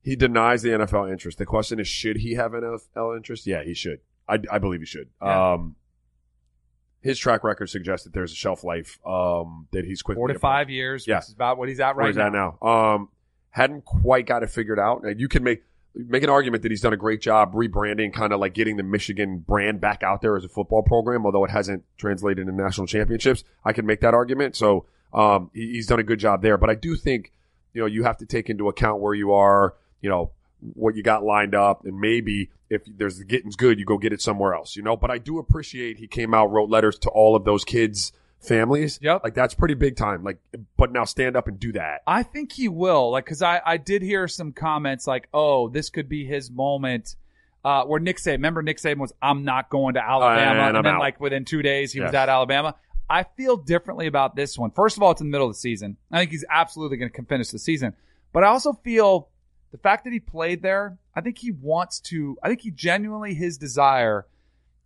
[SPEAKER 2] he denies the NFL interest. The question is, should he have NFL interest? Yeah, he should. I, I believe he should.
[SPEAKER 1] Yeah.
[SPEAKER 2] Um, his track record suggests that there's a shelf life um, that he's quickly
[SPEAKER 1] four to five years,
[SPEAKER 2] Yeah.
[SPEAKER 1] which is about what he's at
[SPEAKER 2] Where
[SPEAKER 1] right
[SPEAKER 2] he's
[SPEAKER 1] now.
[SPEAKER 2] at now. Um, hadn't quite got it figured out. And you can make make an argument that he's done a great job rebranding, kind of like getting the Michigan brand back out there as a football program, although it hasn't translated into national championships. I can make that argument. So um, he- he's done a good job there. But I do think you know you have to take into account where you are, you know what you got lined up, and maybe if there's the getting's good, you go get it somewhere else. You know. But I do appreciate he came out, wrote letters to all of those kids' families.
[SPEAKER 1] Yep.
[SPEAKER 2] Like that's pretty big time. Like, but now stand up and do that.
[SPEAKER 1] I think he will, like, because I, I did hear some comments like, "Oh, this could be his moment." Uh, where Nick Saban, remember Nick Saban was, "I'm not going to Alabama,"
[SPEAKER 2] and
[SPEAKER 1] and, then
[SPEAKER 2] out.
[SPEAKER 1] like within two days he was at Alabama. I feel differently about this one. First of all, it's in the middle of the season. I think he's absolutely going to finish the season, but I also feel the fact that he played there. I think he wants to. I think he genuinely his desire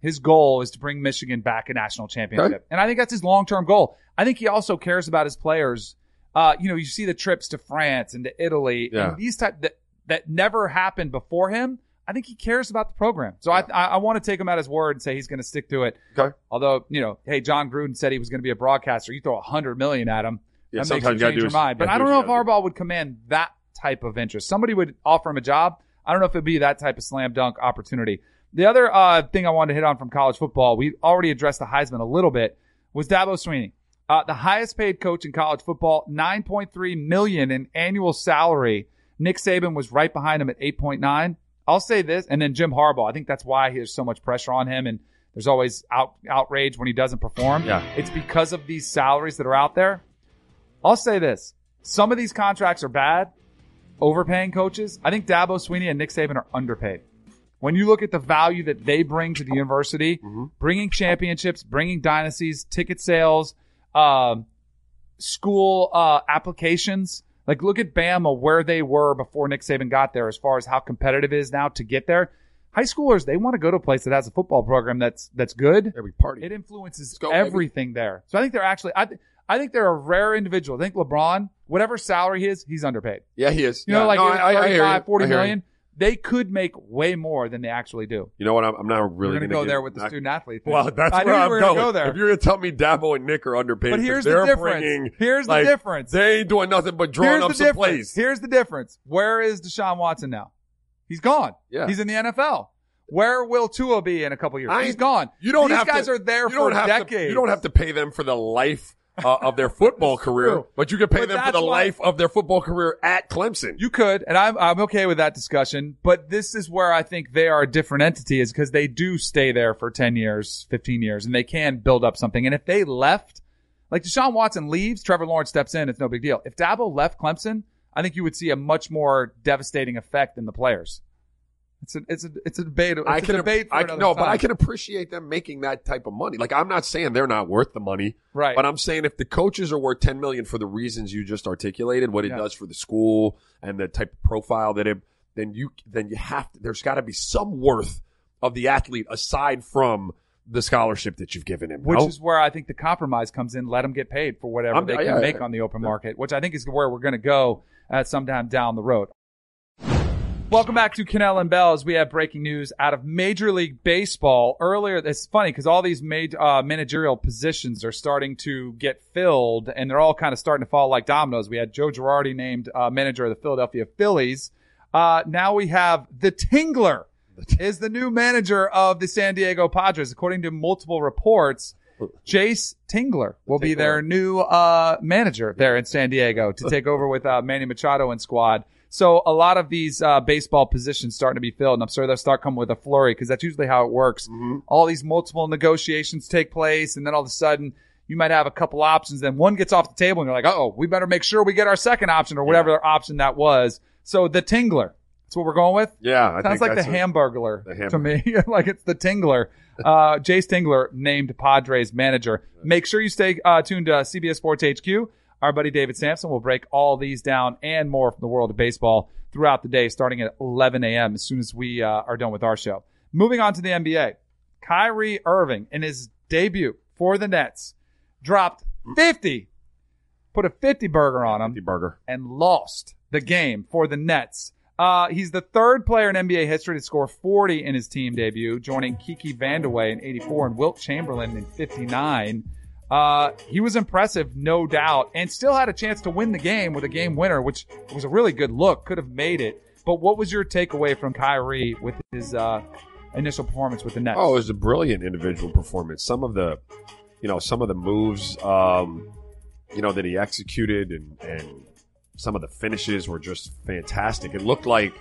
[SPEAKER 1] his goal is to bring Michigan back a national championship.
[SPEAKER 2] Okay.
[SPEAKER 1] And I think that's his long term goal. I think he also cares about his players. Uh, you know, you see the trips to France and to Italy
[SPEAKER 2] Yeah.
[SPEAKER 1] and these type that, that never happened before him. I think he cares about the program. So I, I, I want to take him at his word and say he's going to stick to it.
[SPEAKER 2] Okay.
[SPEAKER 1] Although, you know, hey, Jon Gruden said he was going to be a broadcaster. You throw a hundred million at him.
[SPEAKER 2] Yeah,
[SPEAKER 1] that makes
[SPEAKER 2] sometimes
[SPEAKER 1] you change your mind. But I
[SPEAKER 2] do
[SPEAKER 1] don't know if Harbaugh would command that type of interest. Somebody would offer him a job. I don't know if it'd be that type of slam dunk opportunity. The other uh, thing I wanted to hit on from college football, we already addressed the Heisman a little bit, was Dabo Swinney. Uh, the highest paid coach in college football, 9.3 million in annual salary. Nick Saban was right behind him at 8.9. I'll say this, and then Jim Harbaugh. I think that's why there's so much pressure on him, and there's always out, outrage when he doesn't perform.
[SPEAKER 2] Yeah.
[SPEAKER 1] It's because of these salaries that are out there. I'll say this. Some of these contracts are bad, overpaying coaches. I think Dabo Swinney and Nick Saban are underpaid. When you look at the value that they bring to the university,
[SPEAKER 2] Mhm.
[SPEAKER 1] bringing championships, bringing dynasties, ticket sales, um, school uh, applications. Like, look at Bama where they were before Nick Saban got there, as far as how competitive it is now to get there. High schoolers, they want to go to a place that has a football program that's that's good.
[SPEAKER 2] Every party.
[SPEAKER 1] It influences
[SPEAKER 2] go, baby.
[SPEAKER 1] everything there. So I think they're actually, I, th- I think they're a rare individual. I think LeBron, whatever salary he is, he's underpaid.
[SPEAKER 2] yeah, he is.
[SPEAKER 1] You know, like
[SPEAKER 2] no, I- I- I hear
[SPEAKER 1] 35,
[SPEAKER 2] you.
[SPEAKER 1] 40
[SPEAKER 2] I hear you.
[SPEAKER 1] million. They could make way more than they actually do.
[SPEAKER 2] You know what? I'm, I'm not really
[SPEAKER 1] going to go
[SPEAKER 2] get-
[SPEAKER 1] there with the
[SPEAKER 2] not-
[SPEAKER 1] student athlete. Thing.
[SPEAKER 2] Well, that's
[SPEAKER 1] I
[SPEAKER 2] where I'm
[SPEAKER 1] gonna go there.
[SPEAKER 2] If you're gonna tell me Dabo and Nick are underpaid,
[SPEAKER 1] but here's the difference.
[SPEAKER 2] bringing,
[SPEAKER 1] Here's the
[SPEAKER 2] like,
[SPEAKER 1] difference.
[SPEAKER 2] They ain't doing nothing but drawing
[SPEAKER 1] Here's
[SPEAKER 2] up
[SPEAKER 1] the
[SPEAKER 2] some plays.
[SPEAKER 1] Here's the difference. Where is Deshaun Watson now? He's gone.
[SPEAKER 2] Yeah.
[SPEAKER 1] He's in the NFL. Where will Tua be in a couple years?
[SPEAKER 2] I-
[SPEAKER 1] He's gone.
[SPEAKER 2] You don't
[SPEAKER 1] These
[SPEAKER 2] have
[SPEAKER 1] guys
[SPEAKER 2] to,
[SPEAKER 1] are there for decades.
[SPEAKER 2] To, you don't have to pay them for the life uh, of their football career,
[SPEAKER 1] true.
[SPEAKER 2] but you can pay
[SPEAKER 1] But
[SPEAKER 2] them for the
[SPEAKER 1] why-
[SPEAKER 2] life of their football career at Clemson.
[SPEAKER 1] You could, and I'm I'm okay with that discussion. But this is where I think they are a different entity, is because they do stay there for ten years, fifteen years, and they can build up something. And if they left, like Deshaun Watson leaves, Trevor Lawrence steps in, it's no big deal. If Dabo left Clemson, I think you would see a much more devastating effect in the players. It's a it's a it's a debate. It's
[SPEAKER 2] I
[SPEAKER 1] a
[SPEAKER 2] can,
[SPEAKER 1] debate for
[SPEAKER 2] I,
[SPEAKER 1] another
[SPEAKER 2] no, but. I can appreciate them making that type of money. Like I'm not saying they're not worth the money,
[SPEAKER 1] right.
[SPEAKER 2] but I'm saying if the coaches are worth 10 million for the reasons you just articulated, what it
[SPEAKER 1] Yeah.
[SPEAKER 2] does for the school and the type of profile that it, then you, then you have to, there's got to be some worth of the athlete aside from the scholarship that you've given him.
[SPEAKER 1] which
[SPEAKER 2] no?
[SPEAKER 1] is where I think the compromise comes in. Let them get paid for whatever
[SPEAKER 2] I'm-
[SPEAKER 1] they can
[SPEAKER 2] yeah,
[SPEAKER 1] make
[SPEAKER 2] yeah.
[SPEAKER 1] on the open market, which I think is where we're going to go at sometime down the road. Welcome back to Kanell and Bell as we have breaking news out of Major League Baseball. Earlier, it's funny because all these uh, managerial positions are starting to get filled and they're all kind of starting to fall like dominoes. We had Joe Girardi named uh, manager of the Philadelphia Phillies. Uh, now we have the Tingler is the new manager of the San Diego Padres. According to multiple reports, Jayce Tingler will be their new uh, manager there in San Diego to take over with uh, Manny Machado and squad. So a lot of these uh, baseball positions starting to be filled, and I'm sure they'll start coming with a flurry because that's usually how it works. All these multiple negotiations take place, and then all of a sudden you might have a couple options. Then one gets off the table, and you're like, "Oh, we better make sure we get our second option or whatever option that was." So the Tingler, that's what we're going with.
[SPEAKER 2] yeah, I
[SPEAKER 1] Sounds like the Hamburglar
[SPEAKER 2] The
[SPEAKER 1] to me. [laughs] like it's the Tingler. Uh, Jayce Tingler named Padres manager. Make sure you stay uh, tuned to CBS Sports HQ. Our buddy David Samson will break all these down and more from the world of baseball throughout the day, starting at 11 a.m. as soon as we uh, are done with our show. Moving on to the NBA. Kyrie Irving in his debut for the Nets dropped 50, put a 50 burger on him
[SPEAKER 2] Empty burger.
[SPEAKER 1] and lost the game for the Nets. Uh, he's the third player in NBA history to score 40 in his team debut, joining Kiki Vandeweghe in 84 and Wilt Chamberlain in 59. Uh, he was impressive, no doubt, and still had a chance to win the game with a game winner, which was a really good look. Could have made it. But what was your takeaway from Kyrie with his uh, initial performance with the Nets?
[SPEAKER 2] Oh, it was a brilliant individual performance. Some of the, you know, some of the moves, um, you know, that he executed and, and some of the finishes were just fantastic. It looked like,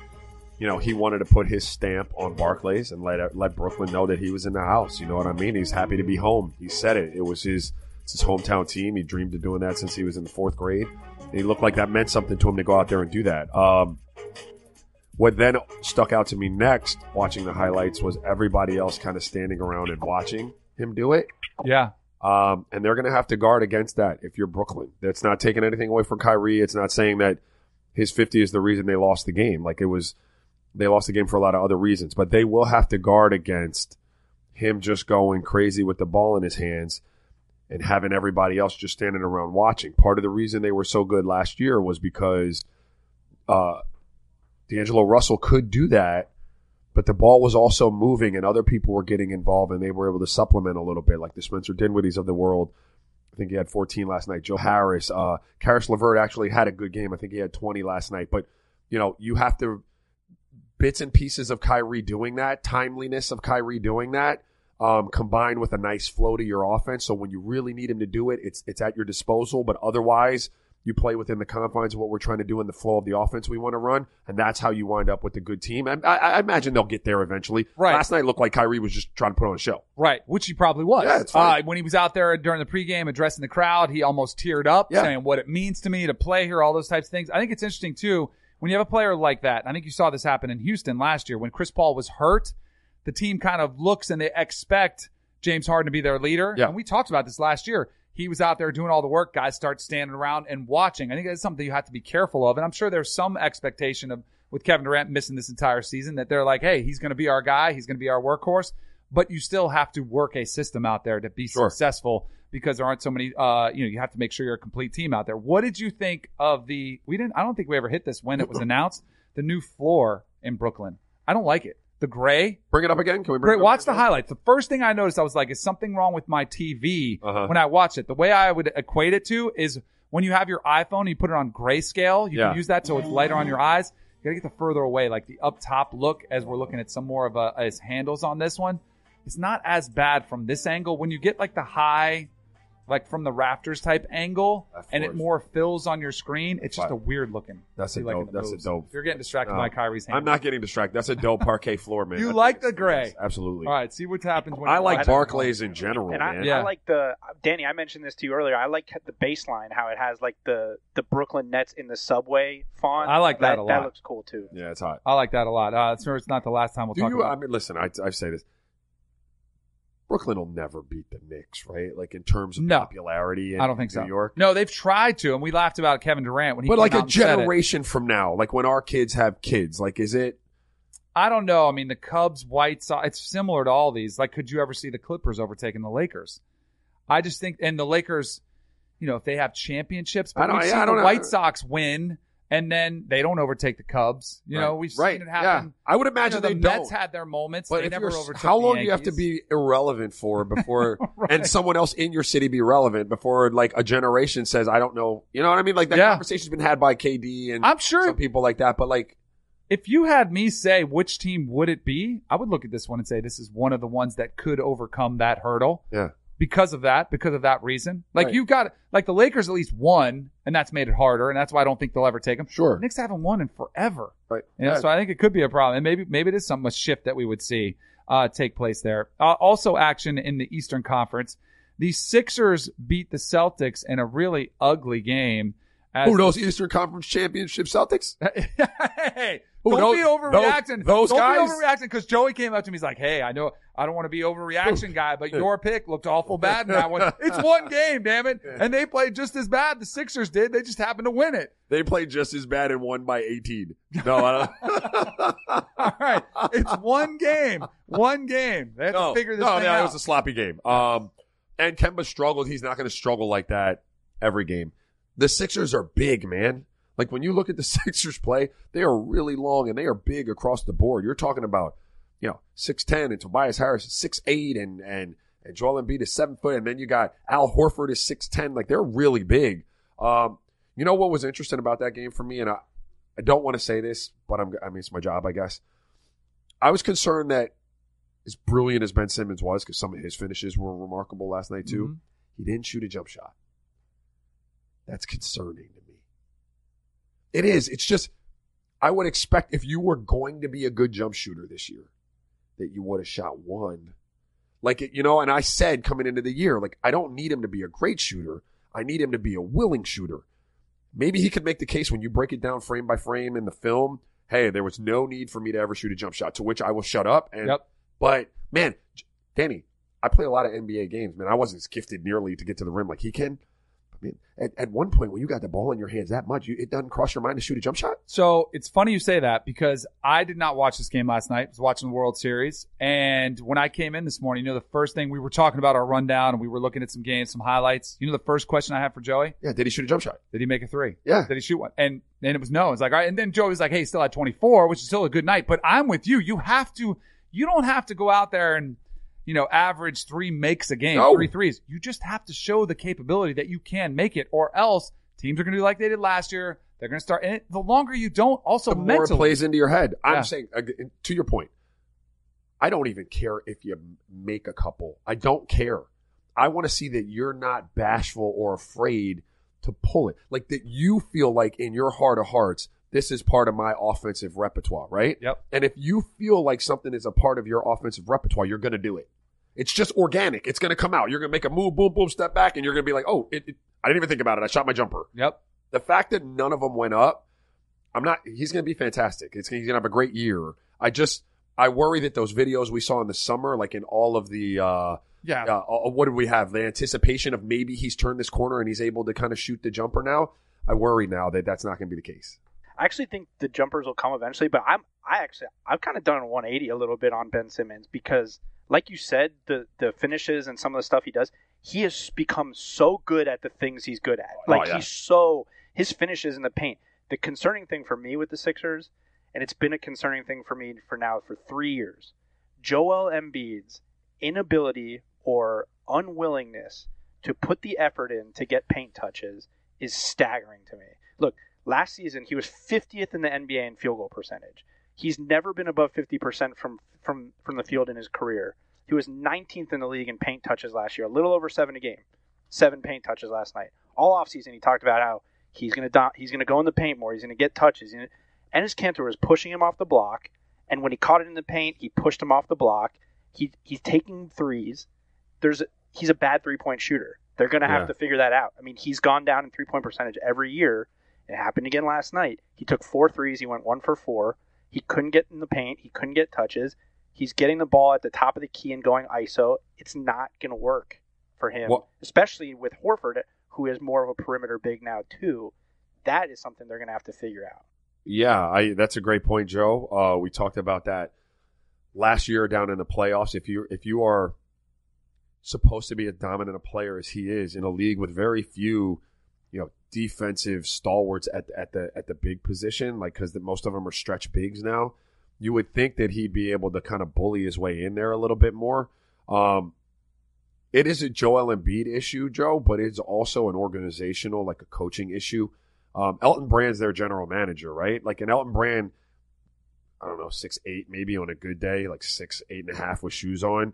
[SPEAKER 2] you know, he wanted to put his stamp on Barclays and let let Brooklyn know that he was in the house. You know what I mean? He's happy to be home. He said it. It was his it's his hometown team. He dreamed of doing that since he was in the fourth grade. And he looked like that meant something to him to go out there and do that. Um, what then stuck out to me next, watching the highlights, was everybody else kind of standing around and watching him do it.
[SPEAKER 1] yeah,
[SPEAKER 2] Um, and they're going to have to guard against that if you're Brooklyn. That's not taking anything away from Kyrie. It's not saying that his 50 is the reason they lost the game. Like it was, they lost the game for a lot of other reasons, but they will have to guard against him just going crazy with the ball in his hands and having everybody else just standing around watching. Part of the reason they were so good last year was because, uh, D'Angelo Russell could do that, but the ball was also moving and other people were getting involved and they were able to supplement a little bit, like the Spencer Dinwiddies of the world. I think he had 14 last night. Joe Harris, uh, Caris LeVert actually had a good game. I think he had 20 last night. But, you know, you have to bits and pieces of Kyrie doing that, timeliness of Kyrie doing that, um, combined with a nice flow to your offense. So when you really need him to do it, it's it's at your disposal. But otherwise, you play within the confines of what we're trying to do in the flow of the offense we want to run, and that's how you wind up with a good team. I, I, I imagine they'll get there eventually.
[SPEAKER 1] Right.
[SPEAKER 2] Last night looked like Kyrie was just trying to put on a show.
[SPEAKER 1] Right, which he probably was.
[SPEAKER 2] Yeah, it's fine.
[SPEAKER 1] Uh, when he was out there during the pregame addressing the crowd, he almost teared up,
[SPEAKER 2] Yeah.
[SPEAKER 1] saying what it means to me to play here, all those types of things. I think it's interesting too when you have a player like that, I think you saw this happen in Houston last year when Chris Paul was hurt. The team kind of looks and they expect James Harden to be their leader.
[SPEAKER 2] Yeah.
[SPEAKER 1] And we talked about this last year. He was out there doing all the work. Guys start standing around and watching. I think that's something you have to be careful of. And I'm sure there's some expectation of with Kevin Durant missing this entire season that they're like, hey, he's going to be our guy. He's going to be our workhorse. But you still have to work a system out there to be
[SPEAKER 2] Sure.
[SPEAKER 1] successful because there aren't so many. Uh, you know, you have to make sure you're a complete team out there. What did you think of the? We didn't. I don't think we ever hit this when it was [clears throat] announced. The new floor in Brooklyn. I don't like it. The gray.
[SPEAKER 2] Bring it up again. Can we bring
[SPEAKER 1] Great.
[SPEAKER 2] it up
[SPEAKER 1] Watch the highlights. The first thing I noticed, I was like, is something wrong with my TV
[SPEAKER 2] Uh-huh.
[SPEAKER 1] when I watched it? The way I would equate it to is when you have your iPhone and you put it on grayscale, you
[SPEAKER 2] Yeah.
[SPEAKER 1] can use that so it's lighter on your eyes. You gotta get the further away, like the up top look as we're looking at some more of a, as handles on this one. It's not as bad from this angle. When you get like the high, like from the rafters type angle, and it more fills on your screen, it's just a weird looking.
[SPEAKER 2] That's a
[SPEAKER 1] like
[SPEAKER 2] dope-
[SPEAKER 1] the
[SPEAKER 2] that's a dope-
[SPEAKER 1] you're getting distracted
[SPEAKER 2] No.
[SPEAKER 1] by Kyrie's hand.
[SPEAKER 2] I'm not getting distracted. That's a dope parquet floor, man.
[SPEAKER 1] You
[SPEAKER 2] I
[SPEAKER 1] like the gray.
[SPEAKER 2] absolutely.
[SPEAKER 1] All right, see what happens when
[SPEAKER 2] I like. Barclays in general,
[SPEAKER 4] And I,
[SPEAKER 2] man.
[SPEAKER 1] Yeah.
[SPEAKER 4] I like the Danny. I mentioned this to you earlier. I like the baseline, how it has like the the Brooklyn Nets in the subway font.
[SPEAKER 1] I like that a lot.
[SPEAKER 4] That looks cool too.
[SPEAKER 2] Yeah, it's hot.
[SPEAKER 1] I like that a lot. Uh, it's, it's not the last time we'll
[SPEAKER 2] Do
[SPEAKER 1] talk
[SPEAKER 2] you?
[SPEAKER 1] about
[SPEAKER 2] I mean, listen. I, I say this. Brooklyn will never beat the Knicks, right? Like in terms of
[SPEAKER 1] No.
[SPEAKER 2] popularity. In
[SPEAKER 1] I don't think
[SPEAKER 2] New
[SPEAKER 1] so.
[SPEAKER 2] York.
[SPEAKER 1] No, they've tried to, and we laughed about Kevin Durant when he
[SPEAKER 2] But like a generation from now, like when our kids have kids, like is it?
[SPEAKER 1] I don't know. I mean, the Cubs, White Sox, it's similar to all these. Like, could you ever see the Clippers overtaking the Lakers? I just think, and the Lakers, you know, if they have championships,
[SPEAKER 2] I
[SPEAKER 1] but
[SPEAKER 2] don't-
[SPEAKER 1] we've seen
[SPEAKER 2] I don't know.
[SPEAKER 1] White Sox win, and then they don't overtake the Cubs. You know, we've
[SPEAKER 2] right.
[SPEAKER 1] seen it happen.
[SPEAKER 2] Yeah, I would
[SPEAKER 1] You
[SPEAKER 2] imagine
[SPEAKER 1] know,
[SPEAKER 2] they
[SPEAKER 1] the
[SPEAKER 2] don't.
[SPEAKER 1] Mets had their moments.
[SPEAKER 2] But
[SPEAKER 1] they never overtook
[SPEAKER 2] how long do you have to be irrelevant for [laughs] before,
[SPEAKER 1] Right.
[SPEAKER 2] and someone else in your city be relevant before like a generation says, I don't know, you know what I mean? Like that
[SPEAKER 1] Yeah.
[SPEAKER 2] conversation's been had by KD and
[SPEAKER 1] I'm sure
[SPEAKER 2] some people like that, but like,
[SPEAKER 1] if you had me say which team would it be, I would look at this one and say this is one of the ones that could overcome that hurdle.
[SPEAKER 2] yeah,
[SPEAKER 1] because of that, because of that reason. Like
[SPEAKER 2] Right.
[SPEAKER 1] you've got like the Lakers at least won, and that's made it harder, and that's why I don't think they'll ever take them.
[SPEAKER 2] sure,
[SPEAKER 1] The Knicks haven't won in forever.
[SPEAKER 2] right.
[SPEAKER 1] You know,
[SPEAKER 2] Yeah.
[SPEAKER 1] so I think it could be a problem, and maybe maybe it is some a shift that we would see uh, take place there. Uh, also, action in the Eastern Conference. The Sixers beat the Celtics in a really ugly game. As
[SPEAKER 2] Who knows Eastern Conference Championship Celtics? [laughs]
[SPEAKER 1] hey,
[SPEAKER 2] Who,
[SPEAKER 1] don't
[SPEAKER 2] those-
[SPEAKER 1] be overreacting.
[SPEAKER 2] those- those
[SPEAKER 1] don't
[SPEAKER 2] guys?
[SPEAKER 1] be overreacting because Joey came up to me. He's like, "Hey, I know I don't want to be overreaction guy, but [laughs] your pick looked awful bad in that one. [laughs] It's one game, damn it, and they played just as bad. The Sixers did. They just happened to win it.
[SPEAKER 2] They played just as bad and won by 18. No, I don't.
[SPEAKER 1] All right, it's one game, one game. They have
[SPEAKER 2] no,
[SPEAKER 1] to figure this
[SPEAKER 2] no,
[SPEAKER 1] thing
[SPEAKER 2] no,
[SPEAKER 1] out.
[SPEAKER 2] it was a sloppy game. Um, and Kemba struggled. He's not going to struggle like that every game. The Sixers are big, man. Like when you look at the [laughs] Sixers play, they are really long and they are big across the board. You're talking about, you know, six ten and Tobias Harris is six eight and and and Joel Embiid is seven foot, and then you got Al Horford is six ten. Like they're really big. Um, you know what was interesting about that game for me, and I, I don't want to say this, but I'm, I mean it's my job, I guess. I was concerned that as brilliant as Ben Simmons was, because some of his finishes were remarkable last night too,
[SPEAKER 1] Mhm.
[SPEAKER 2] he didn't shoot a jump shot. That's concerning to me. It is. It's just, I would expect if you were going to be a good jump shooter this year, that you would have shot one. Like, it- you know, and I said coming into the year, like, I don't need him to be a great shooter. I need him to be a willing shooter. Maybe he could make the case when you break it down frame by frame in the film. Hey, there was no need for me to ever shoot a jump shot, to which I will shut up. And
[SPEAKER 1] Yep.
[SPEAKER 2] but man, Danny, I play a lot of NBA games, man. I wasn't as gifted nearly to get to the rim like he can. I mean, at, at one point when you got the ball in your hands that much, you, it doesn't cross your mind to shoot a jump shot.
[SPEAKER 1] So it's funny you say that because I did not watch this game last night. I was watching the World Series. And when I came in this morning, you know, the first thing we were talking about our rundown and we were looking at some games, some highlights. You know, the first question I had for Joey,
[SPEAKER 2] Yeah, did he shoot a jump shot?
[SPEAKER 1] did he make a three?
[SPEAKER 2] Yeah.
[SPEAKER 1] Did he shoot one? And then it was no. It's like, all right. And then Joey was like, hey, he still had 24, which is still a good night. But I'm with you. You have to, you don't have to go out there and, you know, average three makes a game,
[SPEAKER 2] No.
[SPEAKER 1] three threes. You just have to show the capability that you can make it, or else teams are going to do like they did last year. They're going to start, and it, the longer you don't, also
[SPEAKER 2] the more it plays into your head. I'm
[SPEAKER 1] Yeah.
[SPEAKER 2] saying to your point. I don't even care if you make a couple. I don't care. I want to see that you're not bashful or afraid to pull it. Like that you feel like in your heart of hearts, this is part of my offensive repertoire, right?
[SPEAKER 1] Yep.
[SPEAKER 2] And if you feel like something is a part of your offensive repertoire, you're going to do it. It's just organic. It's going to come out. You're going to make a move, boom, boom, step back, and you're going to be like, oh, it, it, I didn't even think about it. I shot my jumper
[SPEAKER 1] Yep.
[SPEAKER 2] the fact that none of them went up, I'm not. He's going to be fantastic. It's, he's going to have a great year. I just I worry that those videos we saw in the summer, like in all of the. uh
[SPEAKER 1] Yeah.
[SPEAKER 2] uh, uh, what did we have? The anticipation of maybe he's turned this corner and he's able to kind of shoot the jumper now. I worry now that that's not going to be the case.
[SPEAKER 4] I actually think the jumpers will come eventually, but I'm I actually I've kind of done a 180 a little bit on Ben Simmons because, like you said, the the finishes and some of the stuff he does, he has become so good at the things he's good at.
[SPEAKER 2] Oh,
[SPEAKER 4] Like
[SPEAKER 2] yeah.
[SPEAKER 4] he's so his finishes in the paint. The concerning thing for me with the Sixers, and it's been a concerning thing for me for now for three years, Joel Embiid's inability or unwillingness to put the effort in to get paint touches is staggering to me. Look, last season he was 50th in the NBA in field goal percentage. He's never been above 50% from from from the field in his career. He was 19th in the league in paint touches last year, a little over 7 a game. 7 paint touches last night. All offseason he talked about how he's going to he's going to go in the paint more, he's going to get touches. And Enes Kanter was pushing him off the block, and when he caught it in the paint, he pushed him off the block. He he's taking threes. There's a, he's a bad three-point shooter. They're going to have
[SPEAKER 2] Yeah.
[SPEAKER 4] to figure that out. I mean, he's gone down in three-point percentage every year. It happened again last night. He took four threes. He went one for four. He couldn't get in the paint. He couldn't get touches. He's getting the ball at the top of the key and going ISO. It's not going to work for him,
[SPEAKER 2] Well-
[SPEAKER 4] especially with Horford, who is more of a perimeter big now too. That is something they're going to have to figure out.
[SPEAKER 2] Yeah, I that's a great point, Joe. Uh, we talked about that last year down in the playoffs. If you if you are supposed to be as dominant a player as he is in a league with very few, you know, defensive stalwarts at at the at the big position, like because most of them are stretch bigs now, you would think that he'd be able to kind of bully his way in there a little bit more. Um, it is a Joel Embiid issue, Joe, but it's also an organizational, like a coaching issue. Um, Elton Brand's their general manager, right? Like an Elton Brand, I don't know, six eight, maybe on a good day, like six eight and a half with shoes on.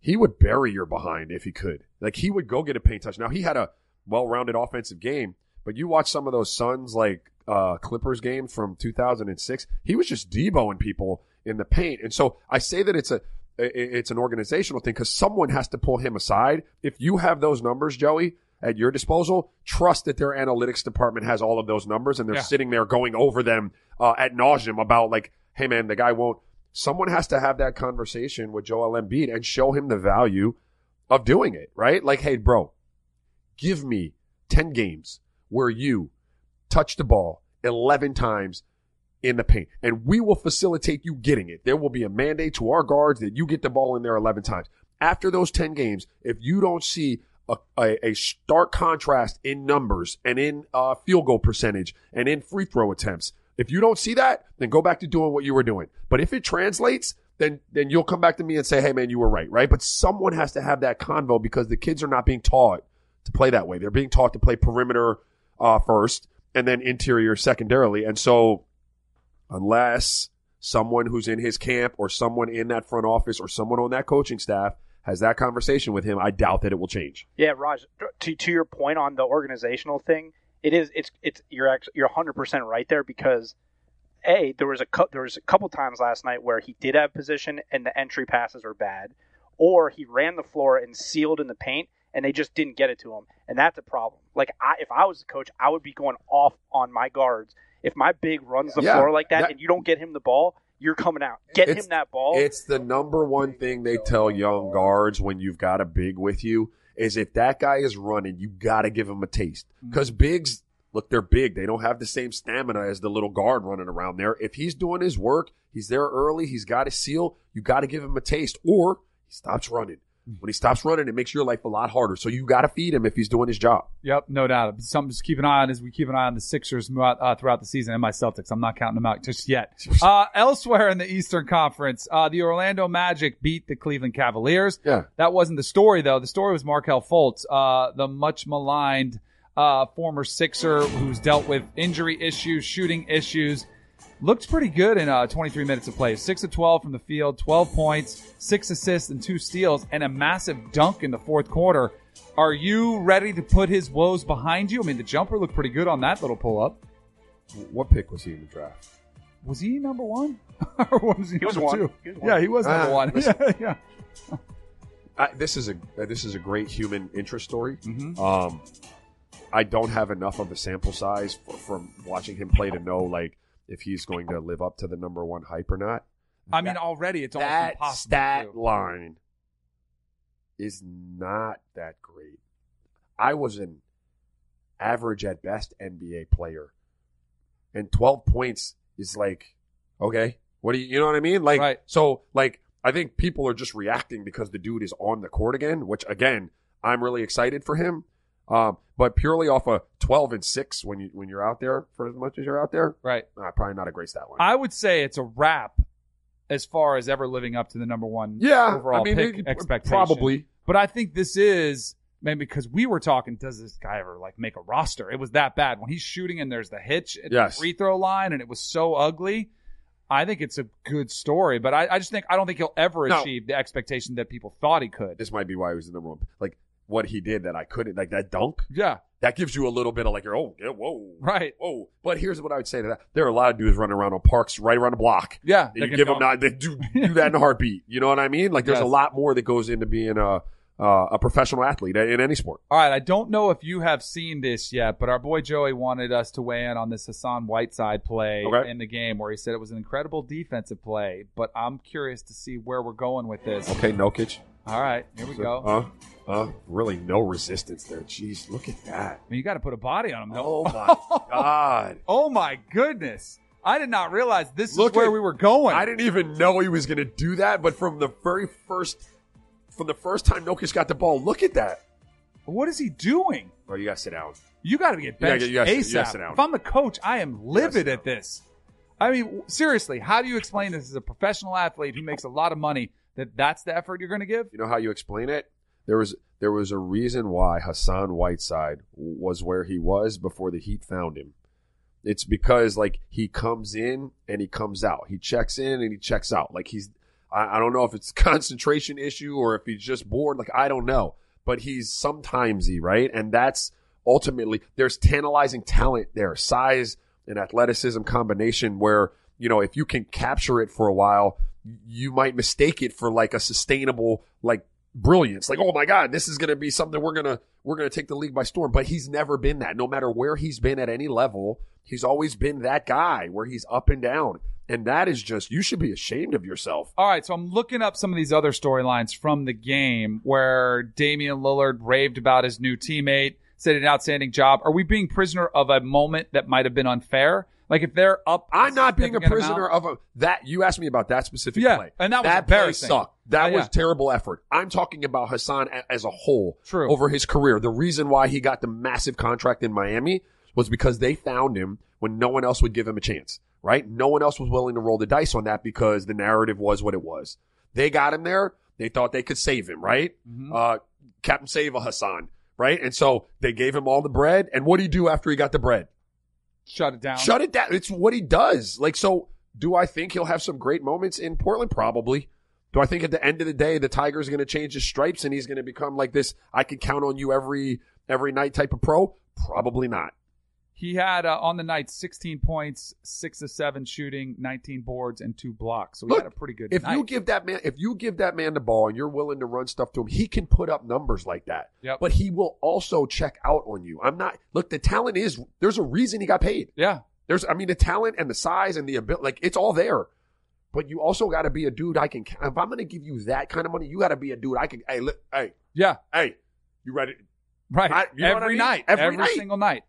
[SPEAKER 2] He would bury your behind if he could. Like he would go get a paint touch. Now he had a well-rounded offensive game, but you watch some of those Suns like uh, Clippers games from 2006. He was just deboing people in the paint, and so I say that it's a it's an organizational thing because someone has to pull him aside. If you have those numbers, Joey, at your disposal, trust that their analytics department has all of those numbers and they're
[SPEAKER 1] Yeah.
[SPEAKER 2] sitting there going over them uh, at nauseum about like, hey man, the guy won't. Someone has to have that conversation with Joel Embiid and show him the value of doing it, right? Like, hey, bro, give me 10 games where you touch the ball 11 times in the paint and we will facilitate you getting it. There will be a mandate to our guards that you get the ball in there 11 times. After those 10 games, if you don't see a, a, a stark contrast in numbers and in uh, field goal percentage and in free throw attempts, if you don't see that, then go back to doing what you were doing. But if it translates, then then you'll come back to me and say, "Hey, man, you were right." Right? But someone has to have that convo because the kids are not being taught to play that way. They're being taught to play perimeter uh, first and then interior secondarily. And so, unless someone who's in his camp or someone in that front office or someone on that coaching staff has that conversation with him, I doubt that it will change.
[SPEAKER 4] Yeah, Raj. To to your point on the organizational thing, it is it's it's you're actually you're 100 percent right there because a there was a there was a couple times last night where he did have position and the entry passes were bad, or he ran the floor and sealed in the paint and they just didn't get it to him, and that's a problem. Like I, if I was the coach, I would be going off on my guards. If my big runs the
[SPEAKER 2] Yeah,
[SPEAKER 4] floor like that,
[SPEAKER 2] that-
[SPEAKER 4] and you don't get him the ball, you're coming out. Get him that ball.
[SPEAKER 2] It's the number one thing they tell young guards when you've got a big with you is if that guy is running, you got to give him a taste. Mm-hmm. Because bigs, look, they're big. They don't have the same stamina as the little guard running around there. If he's doing his work, he's there early, he's got his seal, you got to give him a taste or he stops running. When he stops running, it makes your life a lot harder. So you got to feed him if he's doing his job.
[SPEAKER 1] Yep, no doubt. Something to keep an eye on as we keep an eye on the Sixers throughout, uh, throughout the season and my Celtics. I'm not counting them out just yet. [laughs] Uh, elsewhere in the Eastern Conference, uh, the Orlando Magic beat the Cleveland Cavaliers.
[SPEAKER 2] Yeah.
[SPEAKER 1] That wasn't the story, though. The story was Markelle Fultz, uh, the much maligned uh, former Sixer who's dealt with injury issues, shooting issues. Looked pretty good in uh, 23 minutes of play. 6 of 12 from the field, 12 points, 6 assists, and 2 steals, and a massive dunk in the fourth quarter. Are you ready to put his woes behind you? I mean, the jumper looked pretty good on that little pull up.
[SPEAKER 2] What pick was he in the draft?
[SPEAKER 1] Was he number one? [laughs] or was he,
[SPEAKER 4] He was
[SPEAKER 1] number
[SPEAKER 4] one.
[SPEAKER 1] two?
[SPEAKER 4] He was one.
[SPEAKER 1] Yeah, he was number
[SPEAKER 2] Ah,
[SPEAKER 1] one. [laughs]
[SPEAKER 2] listen.
[SPEAKER 1] yeah, yeah.
[SPEAKER 2] I, this is a this is a great human interest story.
[SPEAKER 1] Mhm.
[SPEAKER 2] Um, I don't have enough of a sample size for, from watching him play to know like if he's going to live up to the number one hype or not.
[SPEAKER 1] I mean, already it's almost
[SPEAKER 2] that
[SPEAKER 1] impossible.
[SPEAKER 2] stat line is not that great. I was an average at best NBA player, and twelve points is like okay. What do you you know what I mean? Like
[SPEAKER 1] Right.
[SPEAKER 2] so like I think people are just reacting because the dude is on the court again, which again I'm really excited for him. Um, but purely off a twelve and six when you when you're out there for as much as you're out there,
[SPEAKER 1] Right.
[SPEAKER 2] uh, probably not a great stat line.
[SPEAKER 1] I would say it's a wrap as far as ever living up to the number one
[SPEAKER 2] yeah,
[SPEAKER 1] overall
[SPEAKER 2] I mean
[SPEAKER 1] pick
[SPEAKER 2] it-
[SPEAKER 1] expectation.
[SPEAKER 2] probably.
[SPEAKER 1] But I think this is man because we were talking. Does this guy ever like make a roster? It was that bad when he's shooting and there's the hitch at
[SPEAKER 2] Yes.
[SPEAKER 1] the free throw line and it was so ugly. I think it's a good story, but I, I just think I don't think he'll ever
[SPEAKER 2] No.
[SPEAKER 1] achieve the expectation that people thought he could.
[SPEAKER 2] this might be why he was the number one. Like what he did that I couldn't, like that dunk,
[SPEAKER 1] Yeah,
[SPEAKER 2] that gives you a little bit of like, oh, yeah, whoa,
[SPEAKER 1] right.
[SPEAKER 2] whoa. But here's what I would say to that: there are a lot of dudes running around on parks right around the block.
[SPEAKER 1] Yeah,
[SPEAKER 2] You
[SPEAKER 1] they can
[SPEAKER 2] give them
[SPEAKER 1] dunk.
[SPEAKER 2] not, they do [laughs] do that in a heartbeat. You know what I mean? Like there's a lot more that goes into being a uh, a professional athlete in any sport.
[SPEAKER 1] All right, I don't know if you have seen this yet, but our boy Joey wanted us to weigh in on this Hassan Whiteside play
[SPEAKER 2] Okay.
[SPEAKER 1] in the game where he said it was an incredible defensive play, but I'm curious to see where we're going with this.
[SPEAKER 2] Okay, Jokic.
[SPEAKER 1] All right, here we go.
[SPEAKER 2] Uh, uh, really no resistance there. Jeez, look at that.
[SPEAKER 1] I mean, you got to put a body on him.
[SPEAKER 2] Oh my [laughs] god.
[SPEAKER 1] oh my goodness! I did not realize this
[SPEAKER 2] Look
[SPEAKER 1] is where
[SPEAKER 2] at-
[SPEAKER 1] we were going.
[SPEAKER 2] I didn't even know he was going to do that, but from the very first, from the first time Jokic got the ball, look at that.
[SPEAKER 1] What is he doing?
[SPEAKER 2] Bro, you got to sit down.
[SPEAKER 1] You got to get
[SPEAKER 2] gotta
[SPEAKER 1] benched
[SPEAKER 2] you gotta- you
[SPEAKER 1] ASAP.
[SPEAKER 2] gotta sit down.
[SPEAKER 1] If I'm the coach, I am livid at this. I mean, seriously, how do you explain this as a professional athlete who makes a lot of money that that's the effort you're going to give?
[SPEAKER 2] You know how you explain it? There was there was a reason why Hassan Whiteside was where he was before the Heat found him. It's because like he comes in and he comes out. He checks in and he checks out. Like he's I, I don't know if it's [laughs] concentration issue or if he's just bored. Like I don't know. But he's sometimesy, right? And that's ultimately there's tantalizing talent there, size and athleticism combination where, you know, if you can capture it for a while, you might mistake it for like a sustainable like brilliance. Like, oh my God, this is gonna be something we're gonna we're gonna take the league by storm. But he's never been that. No matter where he's been at any level, he's always been that guy where he's up and down. And that is just you should be ashamed of yourself.
[SPEAKER 1] All right, so I'm looking up some of these other storylines from the game where Damian Lillard raved about his new teammate, said an outstanding job. Are we being prisoner of a moment that might have been unfair? Like if they're up,
[SPEAKER 2] I'm not being a prisoner
[SPEAKER 1] amount-
[SPEAKER 2] of a that you asked me about that specific
[SPEAKER 1] Yeah,
[SPEAKER 2] play.
[SPEAKER 1] and that was
[SPEAKER 2] that play
[SPEAKER 1] embarrassing.
[SPEAKER 2] sucked. That
[SPEAKER 1] Oh,
[SPEAKER 2] was
[SPEAKER 1] yeah.
[SPEAKER 2] terrible effort. I'm talking about Hassan as a whole
[SPEAKER 1] True.
[SPEAKER 2] over his career. The reason why he got the massive contract in Miami was because they found him when no one else would give him a chance. Right? No one else was willing to roll the dice on that because the narrative was what it was. They got him there. They thought they could save him. Right?
[SPEAKER 1] Mhm.
[SPEAKER 2] Uh, Captain Save a Hassan. Right? And so they gave him all the bread. And what did he do after he got the bread?
[SPEAKER 1] shut it down.
[SPEAKER 2] Shut it down. It's what he does. Like, so do I think he'll have some great moments in Portland? Probably. Do I think at the end of the day the Tiger's going to change his stripes and he's going to become like this? I can count on you every every night type of pro. Probably not.
[SPEAKER 1] He had uh, on the night 16 points, six of seven shooting, 19 boards, and two blocks. So he
[SPEAKER 2] Look,
[SPEAKER 1] had a pretty good
[SPEAKER 2] If
[SPEAKER 1] night.
[SPEAKER 2] you give that man, if you give that man the ball and you're willing to run stuff to him, he can put up numbers like that.
[SPEAKER 1] Yep.
[SPEAKER 2] But he will also check out on you. I'm not. Look, the talent is. There's a reason he got paid.
[SPEAKER 1] yeah,
[SPEAKER 2] There's, I mean, the talent and the size and the ability, like it's all there. But you also got to be a dude I can. If I'm going to give you that kind of money, you got to be a dude I can. Hey, li- hey,
[SPEAKER 1] yeah,
[SPEAKER 2] hey, you ready?
[SPEAKER 1] right.
[SPEAKER 2] I- you what I
[SPEAKER 1] every
[SPEAKER 2] mean?
[SPEAKER 1] night,
[SPEAKER 2] Every night.
[SPEAKER 1] single night.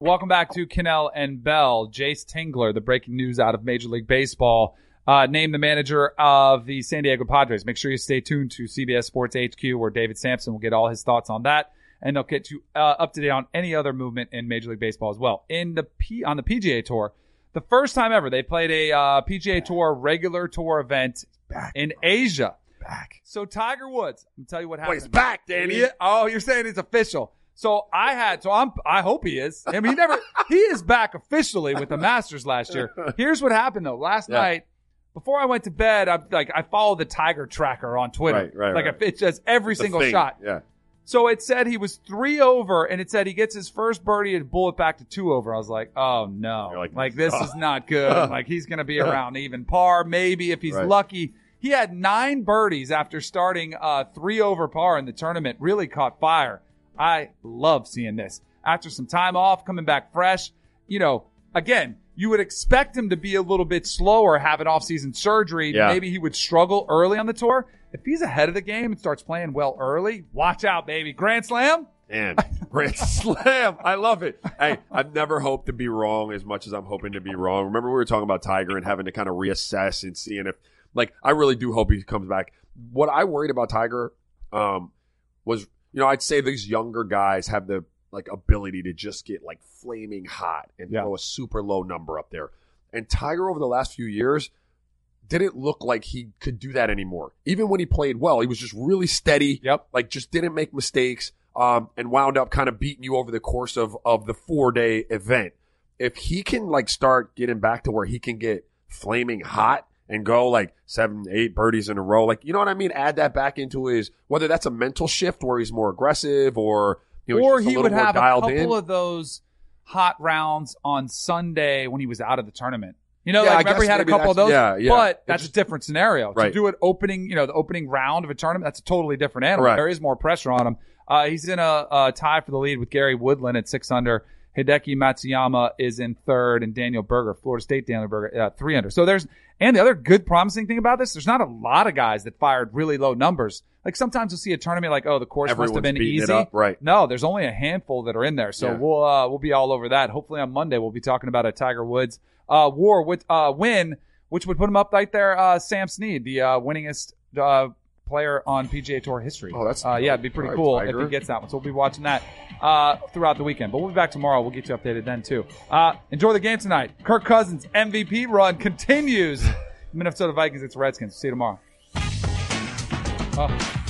[SPEAKER 1] Welcome back to Kanell and Bell. Jayce Tingler, the breaking news out of Major League Baseball, uh, named the manager of the San Diego Padres. Make sure you stay tuned to CBS Sports HQ, where David Samson will get all his thoughts on that, and they'll get you uh, up to date on any other movement in Major League Baseball as well. In the P on the PGA Tour, the first time ever they played a uh, PGA Tour regular tour event back, in Asia.
[SPEAKER 2] Back.
[SPEAKER 1] So Tiger Woods, I'm tell you what happened.
[SPEAKER 2] he's back, Danny.
[SPEAKER 1] Yeah. Oh, you're saying it's official. So I had, so I'm, I hope he is. I mean, he never, [laughs] he is back officially with the Masters last year. [laughs] Here's what happened though. Last
[SPEAKER 2] Yeah.
[SPEAKER 1] night, before I went to bed, I like, I followed the Tiger tracker on Twitter.
[SPEAKER 2] Right, right,
[SPEAKER 1] Like
[SPEAKER 2] right.
[SPEAKER 1] it says every
[SPEAKER 2] The
[SPEAKER 1] single shot.
[SPEAKER 2] Yeah.
[SPEAKER 1] So it said he was three over and it said he gets his first birdie and bullet back to two over. I was like, oh no.
[SPEAKER 2] Like,
[SPEAKER 1] Like, this is not good. like he's going to be around even par, maybe if he's
[SPEAKER 2] Right.
[SPEAKER 1] lucky. He had nine birdies after starting uh, three over par in the tournament. Really caught fire. I love seeing this. After some time off, coming back fresh, you know, again, you would expect him to be a little bit slower, have an offseason surgery.
[SPEAKER 2] Yeah.
[SPEAKER 1] Maybe he would struggle early on the tour. If he's ahead of the game and starts playing well early, watch out, baby. Grand Slam?
[SPEAKER 2] And [laughs] Grand Slam. I love it. Hey, I've never hoped to be wrong as much as I'm hoping to be wrong. Remember we were talking about Tiger and having to kind of reassess and seeing if like I really do hope he comes back. What I worried about Tiger um was you know, I'd say these younger guys have the like ability to just get like flaming hot and
[SPEAKER 1] Yeah.
[SPEAKER 2] throw a super low number up there. And Tiger over the last few years didn't look like he could do that anymore. Even when he played well, he was just really steady
[SPEAKER 1] Yep.
[SPEAKER 2] like just didn't make mistakes um, and wound up kind of beating you over the course of of the four day event. If he can like start getting back to where he can get flaming hot and go like seven, eight birdies in a row, like you know what I mean, add that back into his whether that's a mental shift where he's more aggressive or you know,
[SPEAKER 1] or he would
[SPEAKER 2] more
[SPEAKER 1] have a
[SPEAKER 2] dialed
[SPEAKER 1] couple
[SPEAKER 2] in.
[SPEAKER 1] of those hot rounds on Sunday when he was out of the tournament. You know,
[SPEAKER 2] Yeah, I
[SPEAKER 1] like remember
[SPEAKER 2] guess
[SPEAKER 1] he had a couple of those,
[SPEAKER 2] yeah, yeah.
[SPEAKER 1] but
[SPEAKER 2] It
[SPEAKER 1] that's
[SPEAKER 2] just-
[SPEAKER 1] a different scenario.
[SPEAKER 2] Right.
[SPEAKER 1] To do it opening, you know, the opening round of a tournament, that's a totally different animal.
[SPEAKER 2] Right.
[SPEAKER 1] There is more pressure on him. Uh, he's in a, a tie for the lead with Gary Woodland at six under. Hideki Matsuyama is in third, and Daniel Berger, Florida State Daniel Berger, uh, three under. So there's, and the other good promising thing about this, there's not a lot of guys that fired really low numbers. Like sometimes you'll see a tournament like, oh, the course must have been easy.
[SPEAKER 2] up, right.
[SPEAKER 1] No, there's only a handful that are in there. So
[SPEAKER 2] Yeah.
[SPEAKER 1] we'll uh, we'll be all over that. Hopefully on Monday we'll be talking about a Tiger Woods uh, war with uh, win, which would put him up right there. Uh, Sam Snead, the uh, winningest uh, player on PGA Tour history.
[SPEAKER 2] Oh, that's-
[SPEAKER 1] uh, yeah, it'd be pretty
[SPEAKER 2] right,
[SPEAKER 1] cool
[SPEAKER 2] Tiger.
[SPEAKER 1] if he gets that one. So we'll be watching that uh, throughout the weekend. But we'll be back tomorrow. We'll get you updated then too. Uh, enjoy the game tonight. Kirk Cousins MVP run continues. [laughs] Minnesota Vikings. It's Redskins. See you tomorrow. Oh.